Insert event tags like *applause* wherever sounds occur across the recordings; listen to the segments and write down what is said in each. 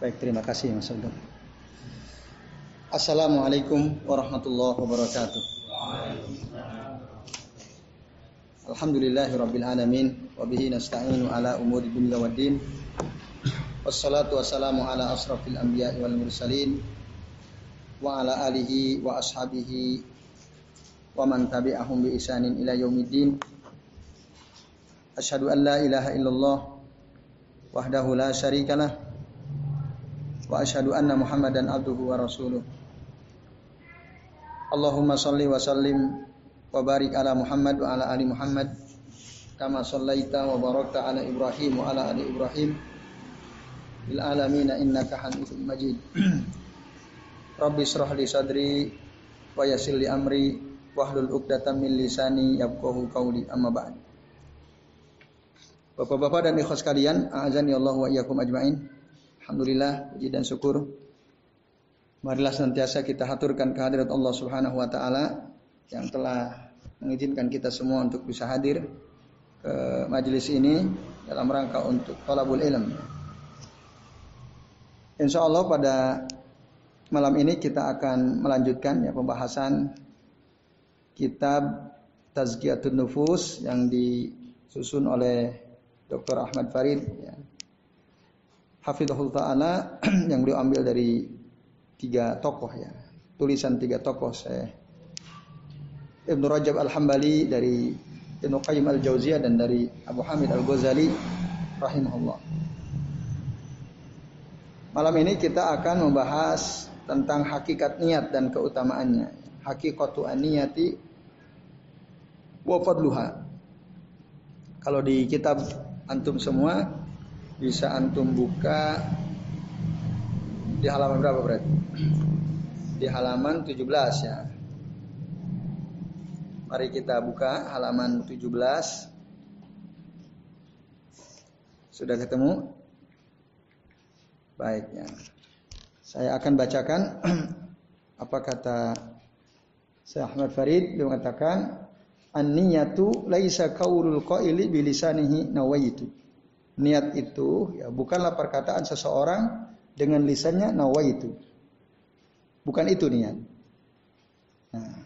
Baik, terima kasih Mas Abdul. Assalamualaikum warahmatullahi wabarakatuh. Alhamdulillahi rabbil alamin wa bihi nasta'inu ala umuri dunya waddin. Wassalatu wassalamu ala asrafil anbiya'i wal mursalin wa ala alihi wa ashabihi wa man tabi'ahum bi isanin ila yaumiddin. Asyhadu an la ilaha illallah wahdahu la syarikalah wa asyhadu anna Muhammadan abduhu wa rasuluh. Allahumma salli wa sallim wa barik ala Muhammad wa ala ali Muhammad kama sallaita wa barakta ala Ibrahim wa ala ali Ibrahim bil alamin innaka Hamidum Majid. *clears throat* Rabbi israh li sadri wa yassir li amri wahlul 'uqdatam min lisani yafqahu qawli amma ba'd. Bapak-bapak dan ikhwas sekalian, a'azani Allah wa iyyakum ajmain. Alhamdulillah puji dan syukur. Marilah senantiasa kita haturkan kehadirat Allah Subhanahu wa taala yang telah mengizinkan kita semua untuk bisa hadir ke majelis ini dalam rangka untuk talabul ilm. Insya Allah pada malam ini kita akan melanjutkan ya pembahasan kitab Tazkiyatun Nufus yang disusun oleh Dr. Ahmad Farid ya, hafidhahul ta'ala *clears throat* yang beliau ambil dari tiga tokoh ya. Tulisan tiga tokoh saya. Ibnu Rajab Al-Hambali dari Ibnu Qayyim Al-Jauziyah dan dari Abu Hamid Al-Ghazali rahimahullah. Malam ini kita akan membahas tentang hakikat niat dan keutamaannya. Hakikatu niyati wa fadluha. Kalau di kitab antum semua bisa antum buka di halaman berapa berarti? Di halaman 17 ya. Mari kita buka halaman 17. Sudah ketemu? Baik ya. Saya akan bacakan *clears throat* apa kata Syekh Ahmad Farid dia mengatakan an-niyatu laisa qaulul qaili bilisanihi nawaitu niat itu ya bukanlah perkataan seseorang dengan lisannya nawaitu. Bukan itu niat. Nah.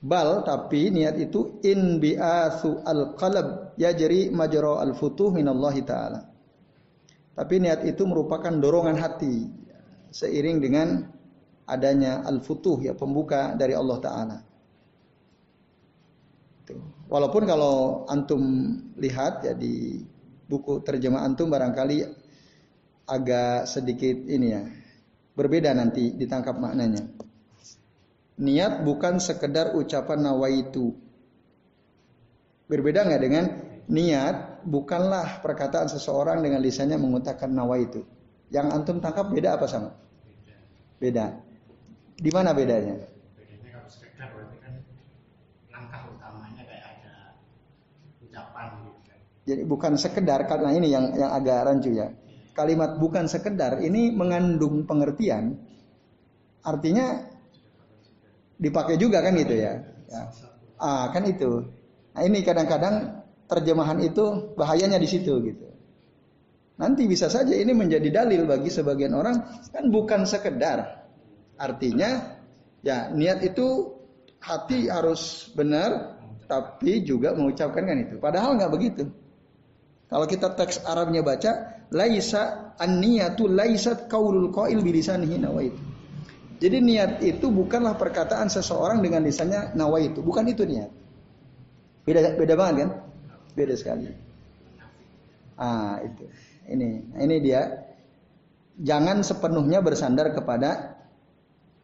Bal tapi niat itu in bi'athu al-qalb yajri majra al-futuh minallahi taala. Tapi niat itu merupakan dorongan hati seiring dengan adanya al-futuh ya pembuka dari Allah taala. Walaupun kalau antum lihat ya di buku terjemah antum barangkali agak sedikit ini ya berbeda nanti ditangkap maknanya. Niat bukan sekedar ucapan nawaitu. Berbeda nggak dengan niat bukanlah perkataan seseorang dengan lisannya mengutakan nawaitu. Yang antum tangkap beda apa sama? Beda. Di mana bedanya? Jadi bukan sekedar karena ini yang yang agak rancu ya. Kalimat bukan sekedar ini mengandung pengertian. Artinya dipakai juga kan gitu ya. ya. Ah kan itu. Nah ini kadang-kadang terjemahan itu bahayanya di situ gitu. Nanti bisa saja ini menjadi dalil bagi sebagian orang kan bukan sekedar. Artinya ya niat itu hati harus benar tapi juga mengucapkan kan itu. Padahal nggak begitu. Kalau kita teks Arabnya baca, laisa an-niyatu laisat qaulul qail bilisanihi nawaitu. Jadi niat itu bukanlah perkataan seseorang dengan lisannya nawaitu, bukan itu niat. Beda beda banget kan? Beda sekali. Ah, itu. Ini. Ini dia. Jangan sepenuhnya bersandar kepada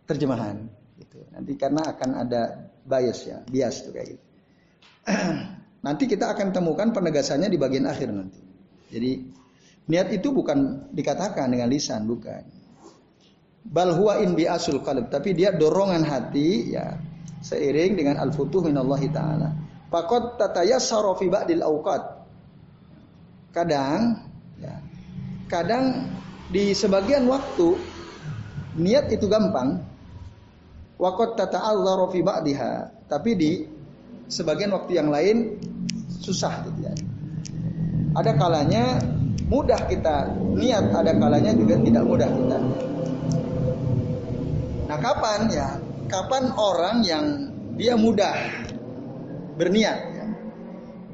terjemahan gitu. Nanti karena akan ada bias ya, bias tuh kayak gitu. *clears throat* Nanti kita akan temukan penegasannya di bagian akhir nanti. Jadi niat itu bukan dikatakan dengan lisan, bukan. Bal huwa in asul qalb, tapi dia dorongan hati ya seiring dengan al-futuh Allah taala. Faqad tatayassara fi ba'dil awqat. Kadang ya, kadang di sebagian waktu niat itu gampang. Waqad tata'allara fi ba'diha, tapi di sebagian waktu yang lain susah gitu ya. Ada kalanya mudah kita niat, ada kalanya juga tidak mudah kita. Nah, kapan ya? Kapan orang yang dia mudah berniat? Ya?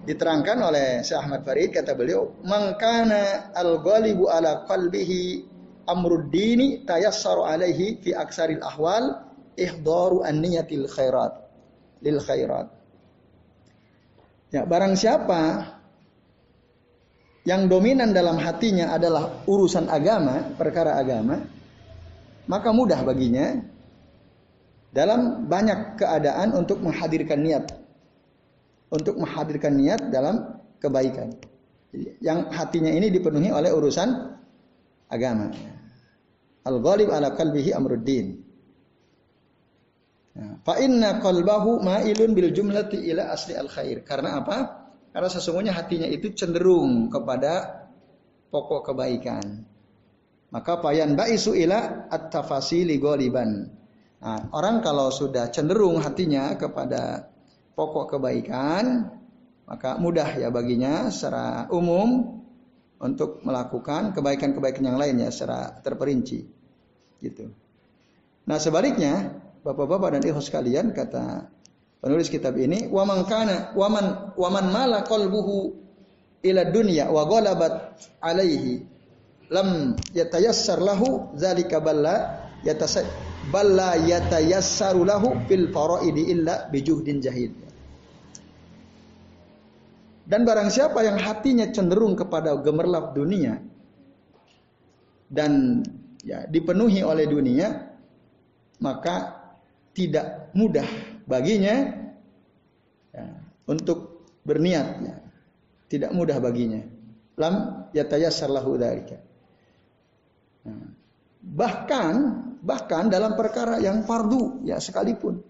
Diterangkan oleh Syekh Ahmad Farid kata beliau, "Mangkana al-ghalibu ala qalbihi amruddini tayassaru alaihi fi aksaril ahwal ihdaru an-niyatil khairat lil khairat." Ya, barang siapa yang dominan dalam hatinya adalah urusan agama, perkara agama, maka mudah baginya dalam banyak keadaan untuk menghadirkan niat. Untuk menghadirkan niat dalam kebaikan. yang hatinya ini dipenuhi oleh urusan agama. Al-ghalib ala qalbihi amruddin. Ya, fa inna qalbahu ma'ilun bil jumlati ila asli al khair. Karena apa? Karena sesungguhnya hatinya itu cenderung kepada pokok kebaikan. Maka payan ba'isu ila at-tafasili goliban. Nah, orang kalau sudah cenderung hatinya kepada pokok kebaikan, maka mudah ya baginya secara umum untuk melakukan kebaikan-kebaikan yang lainnya secara terperinci. Gitu. Nah, sebaliknya, Bapak-bapak dan ibu sekalian kata penulis kitab ini wa man kana wa man mala qalbuhu ila dunya wa ghalabat alaihi lam yatayassar lahu zalika balla yatasay balla yatayassaru lahu fil faraidi illa bijuhdin jahid dan barang siapa yang hatinya cenderung kepada gemerlap dunia dan ya dipenuhi oleh dunia maka tidak mudah baginya ya, untuk berniat ya. tidak mudah baginya. Lam yatayassar dzalika. Nah, bahkan bahkan dalam perkara yang fardu ya sekalipun.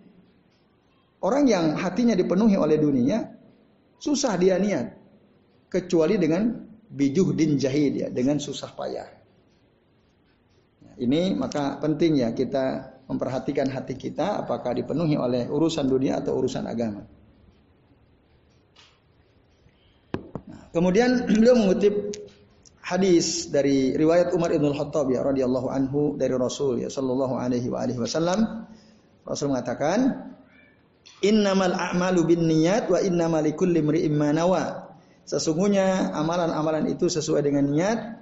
Orang yang hatinya dipenuhi oleh dunia susah dia niat. Kecuali dengan bijuhdin jahid ya dengan susah payah. Nah, ini maka penting ya kita memperhatikan hati kita apakah dipenuhi oleh urusan dunia atau urusan agama. Nah, kemudian *clears throat* beliau mengutip hadis dari riwayat Umar ibn Khattab ya radhiyallahu anhu dari Rasul ya sallallahu alaihi wa alihi wasallam. Rasul mengatakan, "Innamal a'malu binniyat wa innamal likulli imri'in ma nawa." Sesungguhnya amalan-amalan itu sesuai dengan niat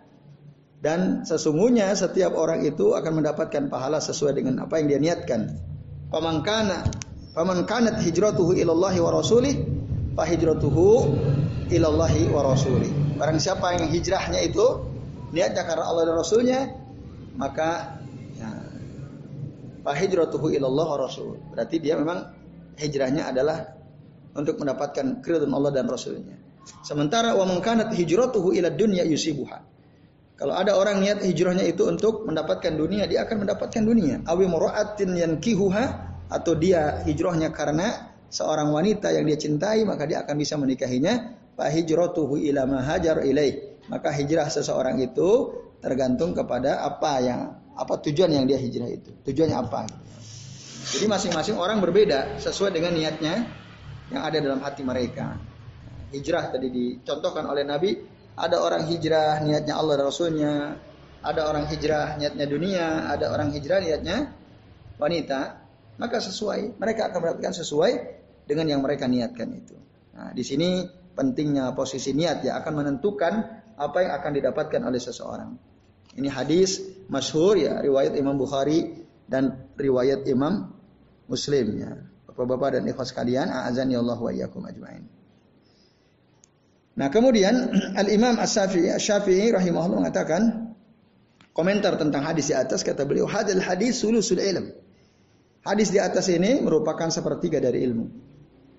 dan sesungguhnya setiap orang itu akan mendapatkan pahala sesuai dengan apa yang dia niatkan. Paman kana paman kanat hijratuhu ilallahi wa rasulih fa hijratuhu ilallahi wa rasulih. Barang siapa yang hijrahnya itu niatnya karena Allah dan Rasulnya maka ya, fa hijratuhu ilallah wa rasul. Berarti dia memang hijrahnya adalah untuk mendapatkan keridhaan Allah dan Rasulnya. Sementara wa man kanat hijratuhu ila dunya yusibuha. Kalau ada orang niat hijrahnya itu untuk mendapatkan dunia, dia akan mendapatkan dunia. Awi mura'atin yang kihuha atau dia hijrahnya karena seorang wanita yang dia cintai, maka dia akan bisa menikahinya. Fa hijratuhu ila ma hajar ilaih. Maka hijrah seseorang itu tergantung kepada apa yang apa tujuan yang dia hijrah itu. Tujuannya apa? Jadi masing-masing orang berbeda sesuai dengan niatnya yang ada dalam hati mereka. Hijrah tadi dicontohkan oleh Nabi ada orang hijrah niatnya Allah dan Rasulnya. Ada orang hijrah niatnya dunia. Ada orang hijrah niatnya wanita. Maka sesuai. Mereka akan mendapatkan sesuai dengan yang mereka niatkan itu. Nah, di sini pentingnya posisi niat ya akan menentukan apa yang akan didapatkan oleh seseorang. Ini hadis masyhur ya riwayat Imam Bukhari dan riwayat Imam Muslim ya. Bapak-bapak dan ikhwas sekalian, a'azani Allah wa iyyakum ajmain. Nah kemudian *clears throat* Al Imam As Syafi'i rahimahullah mengatakan komentar tentang hadis di atas kata beliau hadal hadis sulusul ilm. Hadis di atas ini merupakan sepertiga dari ilmu.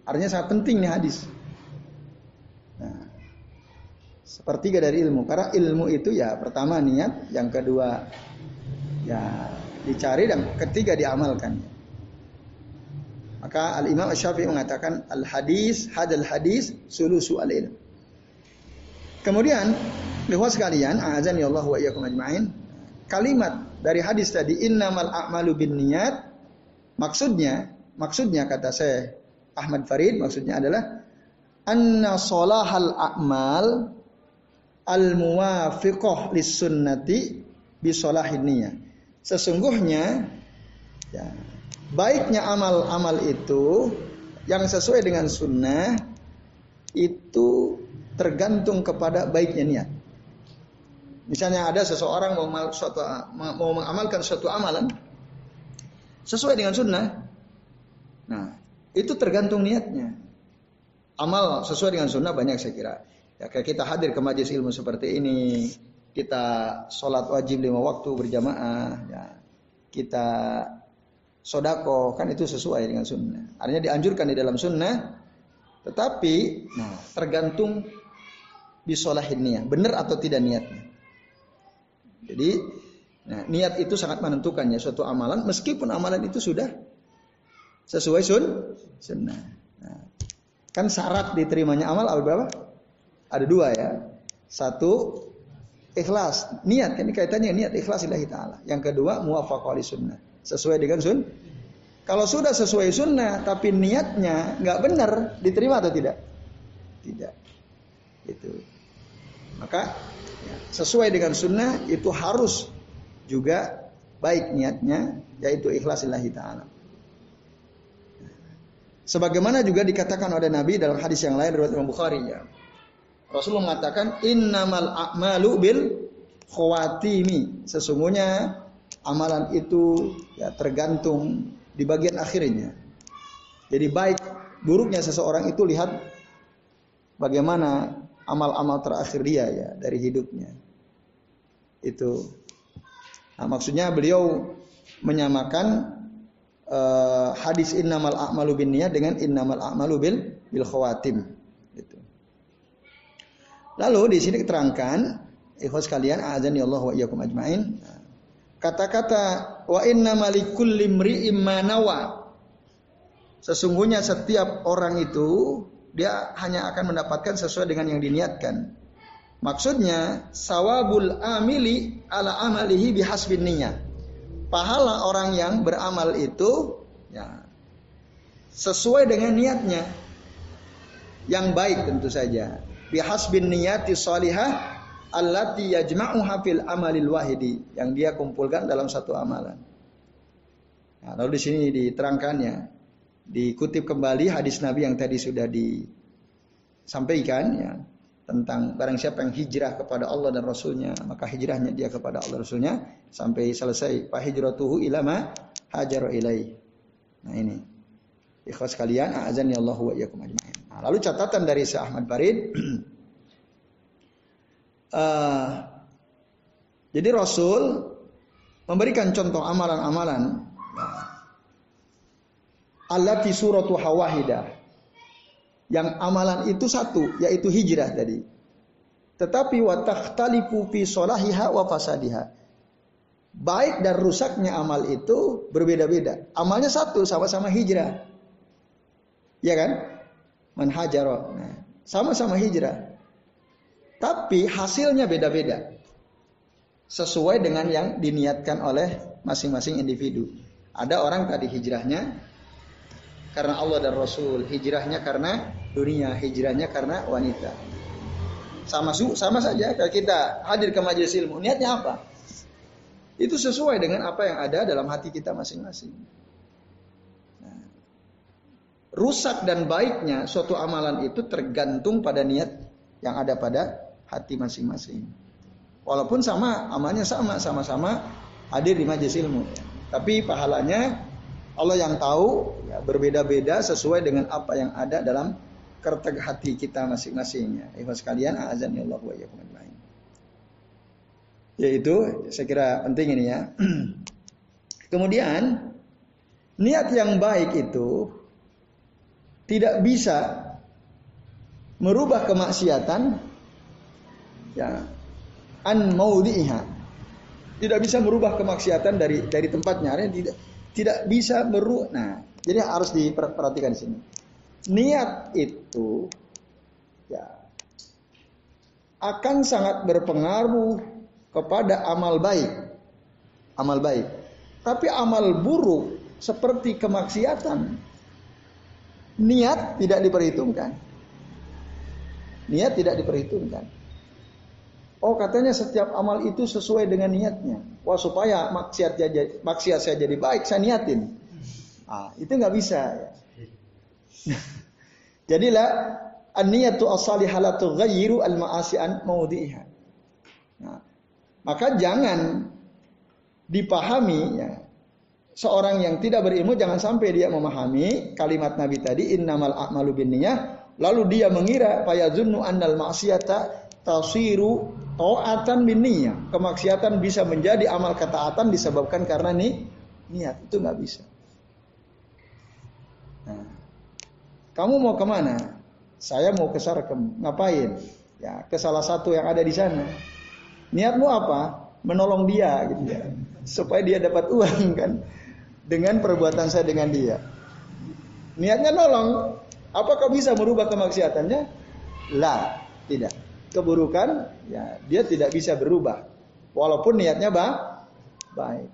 Artinya sangat penting nih hadis. Nah, sepertiga dari ilmu karena ilmu itu ya pertama niat, yang kedua ya dicari dan ketiga diamalkan. Maka Al Imam Syafi'i mengatakan al hadis hadal hadis sulusul ilm. Kemudian, lihat sekalian, azan ya Allah wa iyyakum ajmain. Kalimat dari hadis tadi innamal a'malu bin niat maksudnya maksudnya kata saya Ahmad Farid maksudnya adalah anna solahal a'mal al muwafiqah lis sunnati bisolahin niyah. Sesungguhnya ya, baiknya amal-amal itu yang sesuai dengan sunnah itu tergantung kepada baiknya niat. Misalnya ada seseorang mau, suatu, mau mengamalkan suatu amalan sesuai dengan sunnah. Nah, itu tergantung niatnya. Amal sesuai dengan sunnah banyak saya kira. Ya kayak kita hadir ke majlis ilmu seperti ini, kita sholat wajib lima waktu berjamaah, ya. kita sodako kan itu sesuai dengan sunnah. Artinya dianjurkan di dalam sunnah, tetapi nah, tergantung bisolahin niat, benar atau tidak niatnya. Jadi nah, niat itu sangat menentukan ya suatu amalan, meskipun amalan itu sudah sesuai sun sunnah. Nah, kan syarat diterimanya amal ada berapa? Ada dua ya. Satu ikhlas, niat ini kaitannya niat ikhlas ilahi taala. Yang kedua muwafaqah sunnah, sesuai dengan sun. Kalau sudah sesuai sunnah tapi niatnya nggak benar, diterima atau tidak? Tidak. Itu. Maka ya, sesuai dengan sunnah itu harus juga baik niatnya yaitu ikhlas ilahi taala. Sebagaimana juga dikatakan oleh Nabi dalam hadis yang lain riwayat Imam Bukhari ya. Rasulullah mengatakan innamal a'malu bil khawatimi. Sesungguhnya amalan itu ya tergantung di bagian akhirnya. Jadi baik buruknya seseorang itu lihat bagaimana amal-amal terakhir dia ya dari hidupnya. Itu. Nah, maksudnya beliau menyamakan uh, hadis innamal a'malu binniyat dengan innamal a'malu bil bil khawatim. Lalu di sini diterangkan, ikhwas kalian, azan ya Allah wa iyyakum ajmain. Kata-kata wa inna malikul limri imanawa. Sesungguhnya setiap orang itu dia hanya akan mendapatkan sesuai dengan yang diniatkan. Maksudnya sawabul amili ala amalihi bihasbin niyyah. Pahala orang yang beramal itu ya sesuai dengan niatnya. Yang baik tentu saja bihasbin niyati salihah allati yajma'uha fil amalil wahidi yang dia kumpulkan dalam satu amalan. Nah, lalu di sini diterangkannya, dikutip kembali hadis Nabi yang tadi sudah disampaikan ya tentang barang siapa yang hijrah kepada Allah dan Rasulnya maka hijrahnya dia kepada Allah dan Rasulnya sampai selesai fa hijratuhu ilama hajar ilai. Nah ini ikhlas kalian azan ya Allah wa iyyakum ajmain. Nah, lalu catatan dari Syekh Ahmad Farid uh, *clears throat* jadi Rasul memberikan contoh amalan-amalan Allah di suratu hawahida yang amalan itu satu yaitu hijrah tadi tetapi watakhtalifu fi solahiha wa fasadiha baik dan rusaknya amal itu berbeda-beda amalnya satu sama-sama hijrah ya kan manhajaro. Nah, sama-sama hijrah. Tapi hasilnya beda-beda. Sesuai dengan yang diniatkan oleh masing-masing individu. Ada orang tadi hijrahnya karena Allah dan Rasul, hijrahnya karena dunia, hijrahnya karena wanita. Sama sama saja kalau kita hadir ke majelis ilmu, niatnya apa? Itu sesuai dengan apa yang ada dalam hati kita masing-masing rusak dan baiknya suatu amalan itu tergantung pada niat yang ada pada hati masing-masing. Walaupun sama, amalnya sama, sama-sama hadir di majelis ilmu. Tapi pahalanya Allah yang tahu ya, berbeda-beda sesuai dengan apa yang ada dalam kertek hati kita masing-masing. Ikhlas kalian, azan ya Allah wa Yaitu saya kira penting ini ya. *clears throat* Kemudian niat yang baik itu tidak bisa merubah kemaksiatan ya an maudhiha tidak bisa merubah kemaksiatan dari dari tempatnya tidak tidak bisa meru nah jadi harus diperhatikan di sini niat itu ya akan sangat berpengaruh kepada amal baik amal baik tapi amal buruk seperti kemaksiatan niat tidak diperhitungkan. Niat tidak diperhitungkan. Oh katanya setiap amal itu sesuai dengan niatnya. Wah supaya maksiat jadi maksiat saya jadi baik saya niatin. Ah itu nggak bisa. Ya. *laughs* Jadilah an-niyatu as-salihalatu ghayyiru al-ma'asi an maudhi'iha. Nah, maka jangan dipahami ya. Seorang yang tidak berilmu jangan sampai dia memahami kalimat Nabi tadi innamal a'malu binniyah lalu dia mengira fayazunnu annal ma'siyata tasiru ta'atan binniyah. Kemaksiatan bisa menjadi amal ketaatan disebabkan karena nih niat. Itu nggak bisa. Nah, kamu mau ke mana? Saya mau ke Sarkem. Ngapain? Ya, ke salah satu yang ada di sana. Niatmu apa? Menolong dia gitu ya. Supaya dia dapat uang *laughs* kan. Dengan perbuatan saya dengan dia. Niatnya nolong. Apakah bisa merubah kemaksiatannya? Lah, tidak. Keburukan, ya dia tidak bisa berubah. Walaupun niatnya bah, baik.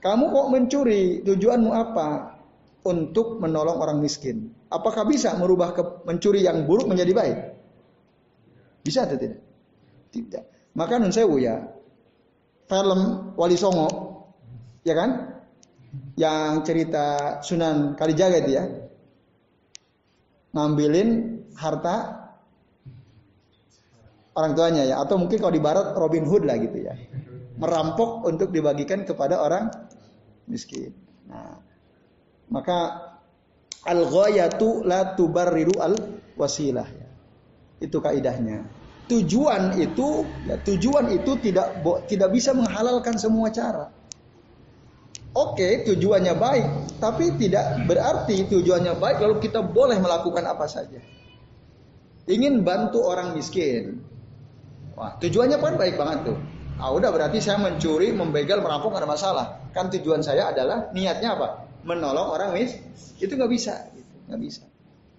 Kamu kok mencuri? Tujuanmu apa? Untuk menolong orang miskin. Apakah bisa merubah ke, mencuri yang buruk menjadi baik? Bisa atau tidak? Tidak. Maka nun sewu ya, film Wali Songo, ya kan? Yang cerita Sunan Kalijaga itu ya, ngambilin harta orang tuanya ya, atau mungkin kalau di Barat Robin Hood lah gitu ya, merampok untuk dibagikan kepada orang miskin. Nah, maka al ghayatu la tubarriru al wasilah. Itu kaidahnya. Tujuan itu ya, tujuan itu tidak tidak bisa menghalalkan semua cara. Oke, tujuannya baik, tapi tidak berarti tujuannya baik lalu kita boleh melakukan apa saja. Ingin bantu orang miskin. Wah, tujuannya kan baik banget tuh. Ah udah berarti saya mencuri, membegal, merampok ada masalah. Kan tujuan saya adalah niatnya apa? Menolong orang miskin itu nggak bisa, gitu. nggak bisa.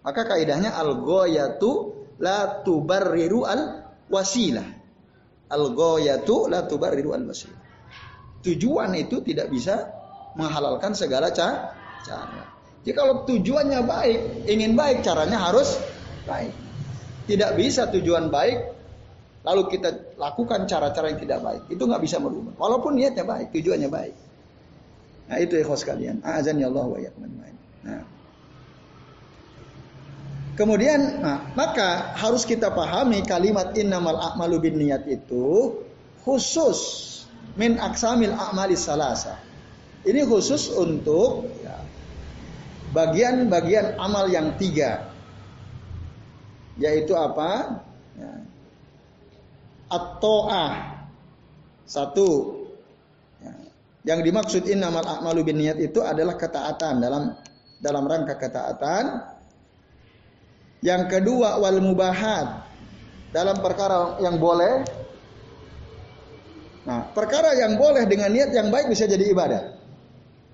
Maka kaidahnya al goyatu la tubarriru al wasilah. Al goyatu la tubarriru al wasilah. Tujuan itu tidak bisa menghalalkan segala cara. Jadi kalau tujuannya baik, ingin baik, caranya harus baik. Tidak bisa tujuan baik, lalu kita lakukan cara-cara yang tidak baik. Itu nggak bisa merubah. Walaupun niatnya baik, tujuannya baik. Nah itu ikhwas kalian. Azan ya Allah wa Nah. Kemudian, nah, maka harus kita pahami kalimat innamal a'malu bin niat itu khusus min aksamil a'mali salasa. Ini khusus untuk ya, bagian-bagian amal yang tiga. Yaitu apa? Ya. At-to'ah. Satu. Ya. Yang dimaksud innamal a'malu bin niat itu adalah ketaatan dalam dalam rangka ketaatan. Yang kedua wal mubahat dalam perkara yang boleh. Nah, perkara yang boleh dengan niat yang baik bisa jadi ibadah.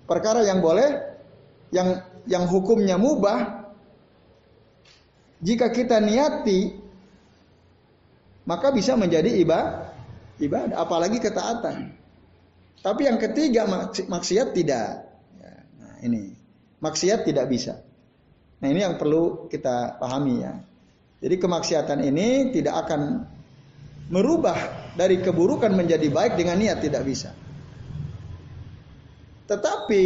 Perkara yang boleh yang yang hukumnya mubah jika kita niati maka bisa menjadi ibadah ibadah apalagi ketaatan. Tapi yang ketiga maksiat tidak. Ya, nah, ini maksiat tidak bisa. Nah ini yang perlu kita pahami ya. Jadi kemaksiatan ini tidak akan merubah dari keburukan menjadi baik dengan niat tidak bisa. Tetapi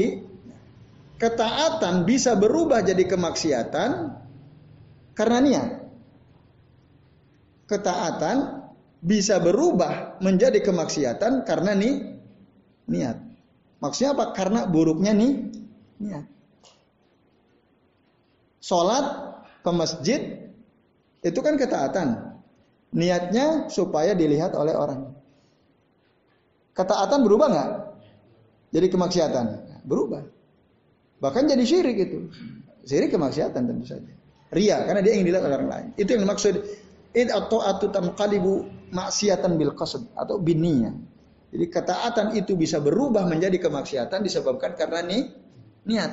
ketaatan bisa berubah jadi kemaksiatan karena niat. Ketaatan bisa berubah menjadi kemaksiatan karena nih niat. Maksudnya apa? Karena buruknya nih niat. Sholat ke masjid itu kan ketaatan. Niatnya supaya dilihat oleh orang. Ketaatan berubah nggak? Jadi kemaksiatan. Berubah. Bahkan jadi syirik itu. Syirik kemaksiatan tentu saja. Ria karena dia ingin dilihat oleh orang lain. Itu yang dimaksud id atau atu tamqalibu maksiatan bil qasd atau biniyah. Jadi ketaatan itu bisa berubah menjadi kemaksiatan disebabkan karena nih niat.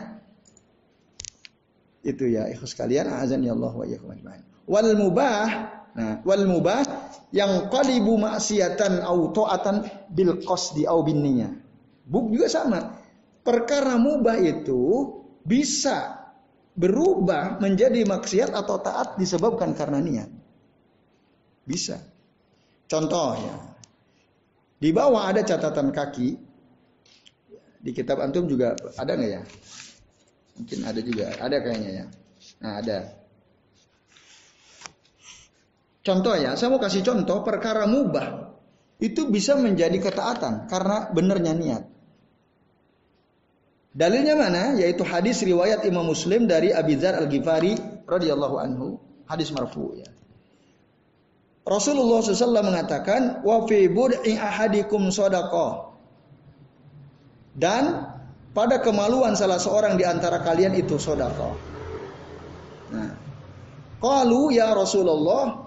Itu ya ikhlas kalian azan ya Allah wa iyyakum ajmain. Wal mubah nah wal mubah yang qalibu maksiatan au ta'atan bil qasdi au bin niyah. Buk juga sama. Perkara mubah itu bisa berubah menjadi maksiat atau taat disebabkan karena niat. Bisa. Contoh ya. Di bawah ada catatan kaki. Di kitab antum juga ada nggak ya? Mungkin ada juga. Ada kayaknya ya. Nah ada. Contoh ya, saya mau kasih contoh perkara mubah itu bisa menjadi ketaatan karena benernya niat. Dalilnya mana? Yaitu hadis riwayat Imam Muslim dari Abi Dzar Al-Ghifari radhiyallahu anhu, hadis marfu ya. Rasulullah SAW mengatakan, wa fi bud'i ahadikum sadaqah. Dan pada kemaluan salah seorang di antara kalian itu sedekah. Nah, qalu ya Rasulullah,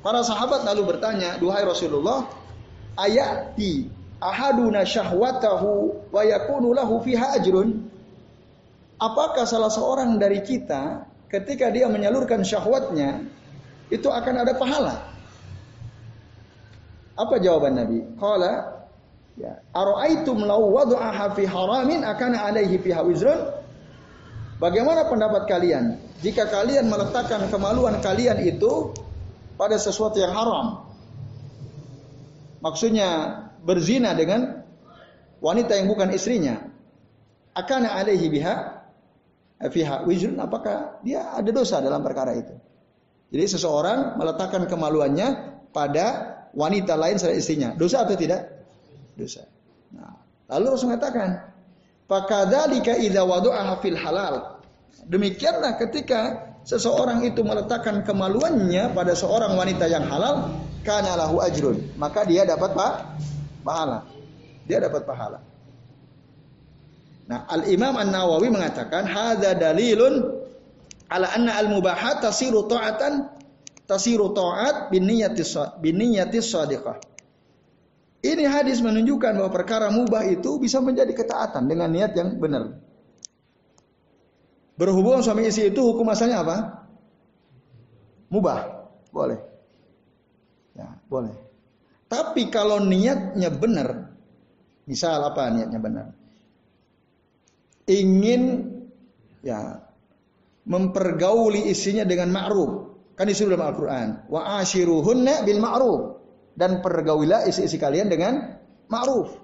Para sahabat lalu bertanya, "Duhai Rasulullah, ayati ahaduna syahwatahu wa yakunu lahu fiha ajrun?" Apakah salah seorang dari kita ketika dia menyalurkan syahwatnya itu akan ada pahala? Apa jawaban Nabi? Qala ya, ara'aitum law wada'aha fi haramin akan alaihi fiha wizrun? Bagaimana pendapat kalian jika kalian meletakkan kemaluan kalian itu pada sesuatu yang haram. Maksudnya berzina dengan wanita yang bukan istrinya. Akan alaihi biha fiha wizrun apakah dia ada dosa dalam perkara itu? Jadi seseorang meletakkan kemaluannya pada wanita lain selain istrinya. Dosa atau tidak? Dosa. Nah, lalu Rasul mengatakan, "Fakadzalika idza wadu'aha fil halal." Demikianlah ketika seseorang itu meletakkan kemaluannya pada seorang wanita yang halal, karena lahu ajrun, maka dia dapat pahala. Dia dapat pahala. Nah, Al Imam An Nawawi mengatakan hadza dalilun ala anna al mubahat tasiru ta'atan tasiru ta'at bin niyyati shadiqah. Ini hadis menunjukkan bahwa perkara mubah itu bisa menjadi ketaatan dengan niat yang benar. Berhubungan suami istri itu hukum asalnya apa? Mubah. Boleh. Ya, boleh. Tapi kalau niatnya benar, misal apa niatnya benar? Ingin ya mempergauli istrinya dengan ma'ruf. Kan disuruh dalam Al-Qur'an, wa ashiruhunna bil ma'ruf dan pergaulilah istri-istri kalian dengan ma'ruf.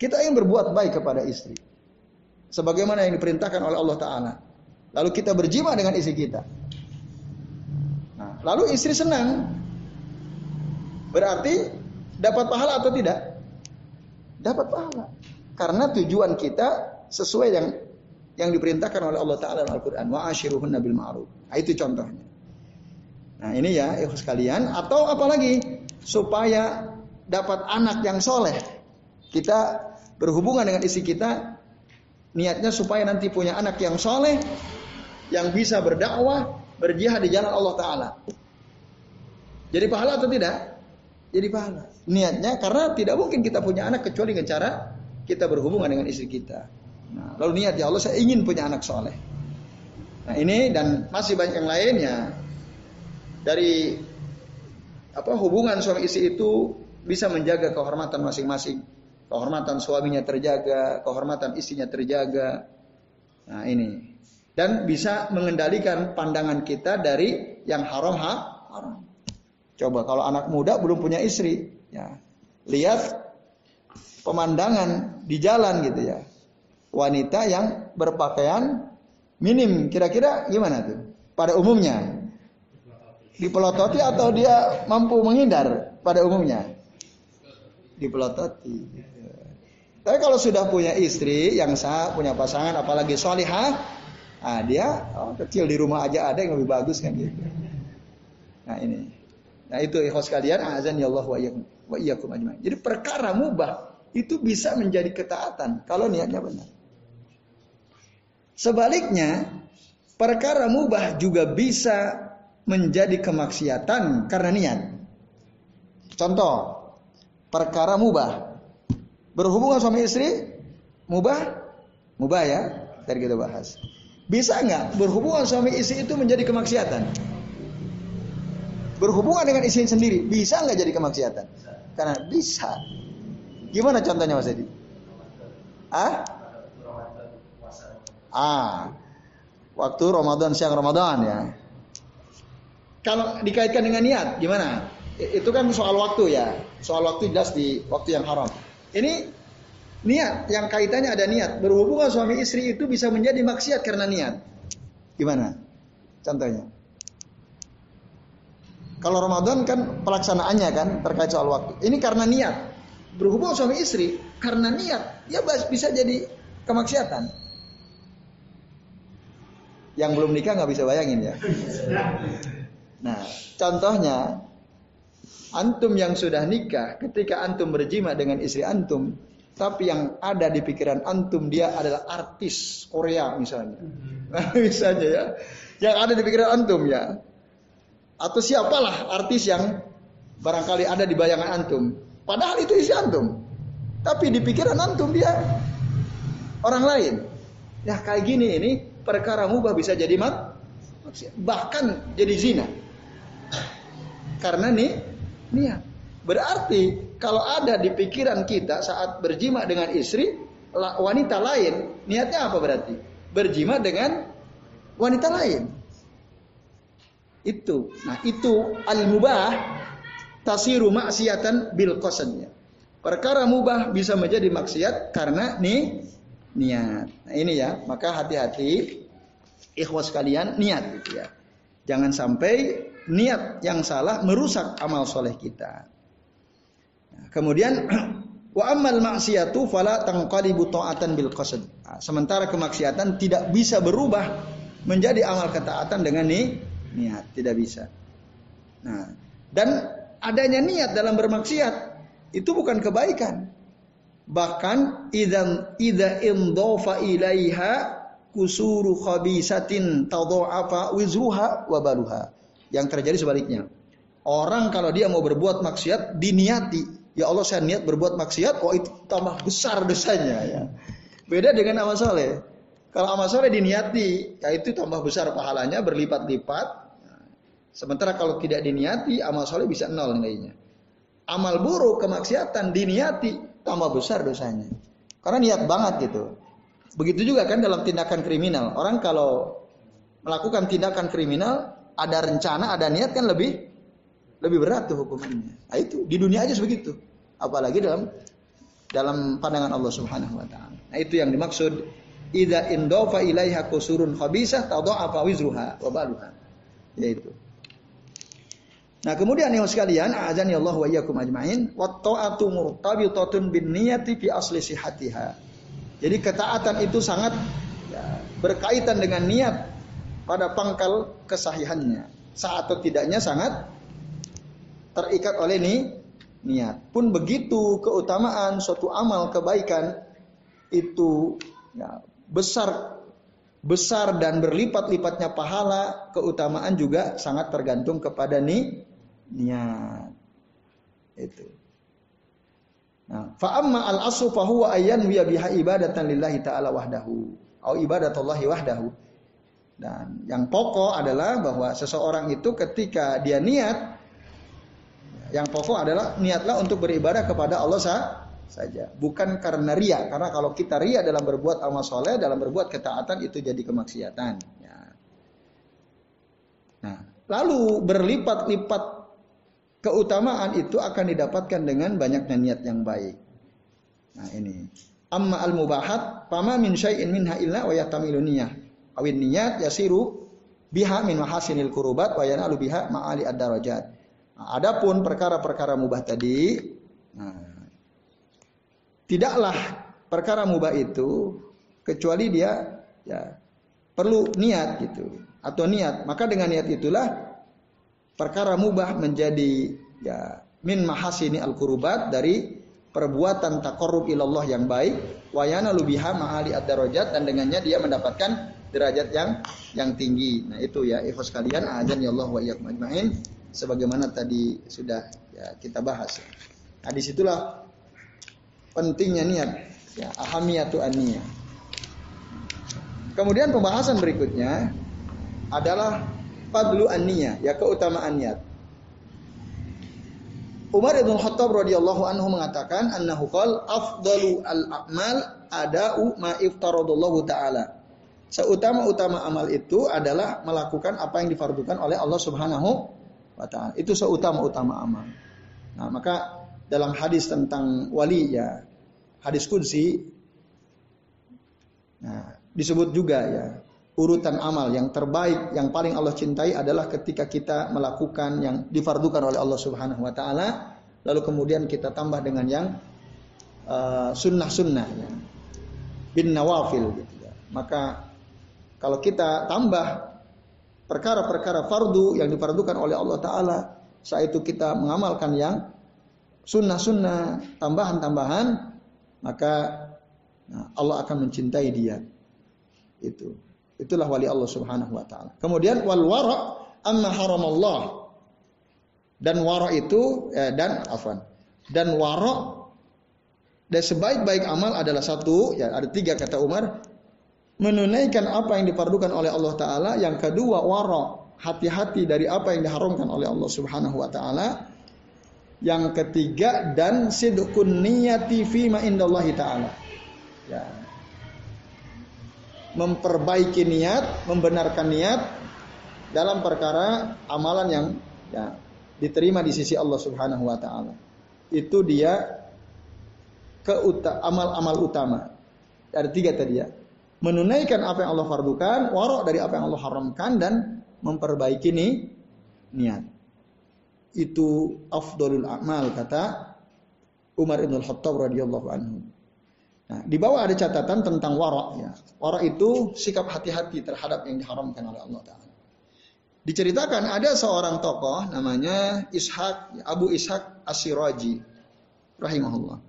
Kita ingin berbuat baik kepada istri. Sebagaimana yang diperintahkan oleh Allah taala. Lalu kita berjima dengan istri kita. Nah, lalu istri senang. Berarti dapat pahala atau tidak? Dapat pahala. Karena tujuan kita sesuai yang yang diperintahkan oleh Allah Taala dalam Al-Qur'an. Wa ashiruhun nabil ma'ruf. Nah, itu contohnya. Nah, ini ya ikhwan sekalian atau apalagi supaya dapat anak yang soleh. Kita berhubungan dengan istri kita niatnya supaya nanti punya anak yang soleh yang bisa berdakwah, berjihad di jalan Allah Taala. Jadi pahala atau tidak? Jadi pahala. Niatnya karena tidak mungkin kita punya anak kecuali dengan cara kita berhubungan dengan istri kita. Nah, lalu niat ya Allah saya ingin punya anak soleh. Nah ini dan masih banyak yang lain ya dari apa hubungan suami istri itu bisa menjaga kehormatan masing-masing. Kehormatan suaminya terjaga, kehormatan istrinya terjaga. Nah ini dan bisa mengendalikan pandangan kita dari yang haram ha, haram. Coba kalau anak muda belum punya istri, ya lihat pemandangan di jalan gitu ya. Wanita yang berpakaian minim kira-kira gimana tuh? Pada umumnya dipelototi atau dia mampu menghindar pada umumnya? Dipelototi. Tapi kalau sudah punya istri yang sah, punya pasangan, apalagi solihah, Ah dia oh, kecil di rumah aja ada yang lebih bagus kan gitu. Nah ini. Nah itu ikhwas kalian azan ya Allah wa iyyakum ajmain. Jadi perkara mubah itu bisa menjadi ketaatan kalau niatnya benar. Sebaliknya, perkara mubah juga bisa menjadi kemaksiatan karena niat. Contoh, perkara mubah. Berhubungan suami istri, mubah? Mubah ya, tadi kita bahas. Bisa nggak berhubungan suami istri itu menjadi kemaksiatan? Berhubungan dengan istri sendiri bisa nggak jadi kemaksiatan? Karena bisa. Gimana contohnya Mas Edi? Ah? Ah, waktu Ramadan siang Ramadan ya. Kalau dikaitkan dengan niat, gimana? itu kan soal waktu ya. Soal waktu jelas di waktu yang haram. Ini niat yang kaitannya ada niat. Berhubungan suami istri itu bisa menjadi maksiat karena niat. Gimana? Contohnya. Kalau Ramadan kan pelaksanaannya kan terkait soal waktu. Ini karena niat. Berhubung suami istri karena niat, ya bisa jadi kemaksiatan. Yang belum nikah nggak bisa bayangin ya. Nah, contohnya antum yang sudah nikah, ketika antum berjima dengan istri antum, tapi yang ada di pikiran antum dia adalah artis Korea misalnya, *laughs* misalnya ya, yang ada di pikiran antum ya, atau siapalah artis yang barangkali ada di bayangan antum, padahal itu istri antum, tapi di pikiran antum dia orang lain. Ya kayak gini ini perkara mubah bisa jadi mak bahkan jadi zina. Karena nih niat. Berarti kalau ada di pikiran kita saat berjima dengan istri wanita lain, niatnya apa berarti? Berjima dengan wanita lain. Itu. Nah, itu al-mubah tasiru maksiatan bil qasadnya. Perkara mubah bisa menjadi maksiat karena nih niat. Nah, ini ya, maka hati-hati ikhwas kalian niat gitu ya. Jangan sampai niat yang salah merusak amal soleh kita. Nah, kemudian *clears throat* wa amal maksiatu fala tanqalibu ta'atan bil qasd. Nah, sementara kemaksiatan tidak bisa berubah menjadi amal ketaatan dengan nih niat, tidak bisa. Nah, dan adanya niat dalam bermaksiat itu bukan kebaikan. Bahkan idan ida indofa ilaiha kusuru khabisatin tadha'afa wizruha wa baluha. Yang terjadi sebaliknya. Orang kalau dia mau berbuat maksiat diniati, ya Allah saya niat berbuat maksiat, oh itu tambah besar dosanya ya. Beda dengan amal soleh. Kalau amal soleh diniati, ya itu tambah besar pahalanya berlipat-lipat. Sementara kalau tidak diniati, amal soleh bisa nol nilainya amal buruk, kemaksiatan diniati, tambah besar dosanya. Karena niat banget gitu. Begitu juga kan dalam tindakan kriminal. Orang kalau melakukan tindakan kriminal, ada rencana, ada niat kan lebih lebih berat tuh hukumannya. Nah itu di dunia aja sebegitu. Apalagi dalam dalam pandangan Allah Subhanahu wa taala. Nah itu yang dimaksud idza indofa ilaiha kusurun khabisah tadha'a wizruha wa baluha. Yaitu Nah kemudian yang sekalian, azan ya Allah wa iyyakum ajmain, wa ta'atu murtabitatun bin niyati fi asli sihatiha. Jadi ketaatan itu sangat ya, berkaitan dengan niat pada pangkal kesahihannya. Saat atau tidaknya sangat terikat oleh ini niat. Pun begitu keutamaan suatu amal kebaikan itu ya, besar besar dan berlipat-lipatnya pahala, keutamaan juga sangat tergantung kepada nih niat. Itu. Nah, fa amma al asu fa huwa ayyan wa biha ibadatan lillahi ta'ala wahdahu au ibadatullahi wahdahu. Dan yang pokok adalah bahwa seseorang itu ketika dia niat yang pokok adalah niatlah untuk beribadah kepada Allah sah, saja, bukan karena ria. Karena kalau kita ria dalam berbuat amal soleh, dalam berbuat ketaatan itu jadi kemaksiatan. Ya. Nah, lalu berlipat-lipat keutamaan itu akan didapatkan dengan banyaknya niat yang baik. Nah ini. Amma al mubahat fama min syai'in minha illa wa yatamilu niyah. Awin niyat yasiru biha min mahasinil kurubat wa yanalu biha ma'ali ad-darajat. Nah, adapun perkara-perkara mubah tadi, nah, tidaklah perkara mubah itu kecuali dia ya perlu niat gitu atau niat. Maka dengan niat itulah perkara mubah menjadi ya min mahasini al kurubat dari perbuatan takorub ilallah yang baik wayana lubiha ma'ali ad darajat dan dengannya dia mendapatkan derajat yang yang tinggi. Nah itu ya ikhwas kalian ajan ya Allah wa iyyakum ajmain sebagaimana tadi sudah ya kita bahas. Nah di situlah pentingnya niat ya ahamiyatu aniyah. Kemudian pembahasan berikutnya adalah fadlu an-niyah, ya keutamaan niat. Umar bin Khattab radhiyallahu anhu mengatakan annahu qol afdalu al-a'mal ada'u ma iftaradallahu taala. Seutama-utama amal itu adalah melakukan apa yang difardukan oleh Allah Subhanahu wa taala. Itu seutama-utama amal. Nah, maka dalam hadis tentang wali ya, hadis kunci nah, disebut juga ya, urutan amal yang terbaik yang paling Allah cintai adalah ketika kita melakukan yang difardukan oleh Allah Subhanahu wa taala lalu kemudian kita tambah dengan yang uh, sunnah-sunnah ya. bin nawafil gitu ya. Maka kalau kita tambah perkara-perkara fardu yang difardukan oleh Allah Ta'ala. Saat itu kita mengamalkan yang sunnah-sunnah, tambahan-tambahan, maka nah, Allah akan mencintai dia. Itu. Itulah wali Allah Subhanahu wa taala. Kemudian wal wara amma haramallah. Dan wara itu eh, dan afan. Dan wara dan sebaik-baik amal adalah satu, ya ada tiga kata Umar, menunaikan apa yang diperlukan oleh Allah Taala. Yang kedua waro hati-hati dari apa yang diharamkan oleh Allah Subhanahu Wa Taala. Yang ketiga dan sidqun niyati fi ma indallahi taala. Ya. Memperbaiki niat, membenarkan niat dalam perkara amalan yang ya, diterima di sisi Allah Subhanahu wa taala. Itu dia keuta amal-amal utama. Ada tiga tadi ya menunaikan apa yang Allah fardukan, warok dari apa yang Allah haramkan dan memperbaiki nih niat. Itu afdolul amal kata Umar Ibn Khattab radhiyallahu anhu. Nah, di bawah ada catatan tentang warok ya. Warok itu sikap hati-hati terhadap yang diharamkan oleh Allah Taala. Diceritakan ada seorang tokoh namanya Ishak Abu Ishak Asiraji rahimahullah.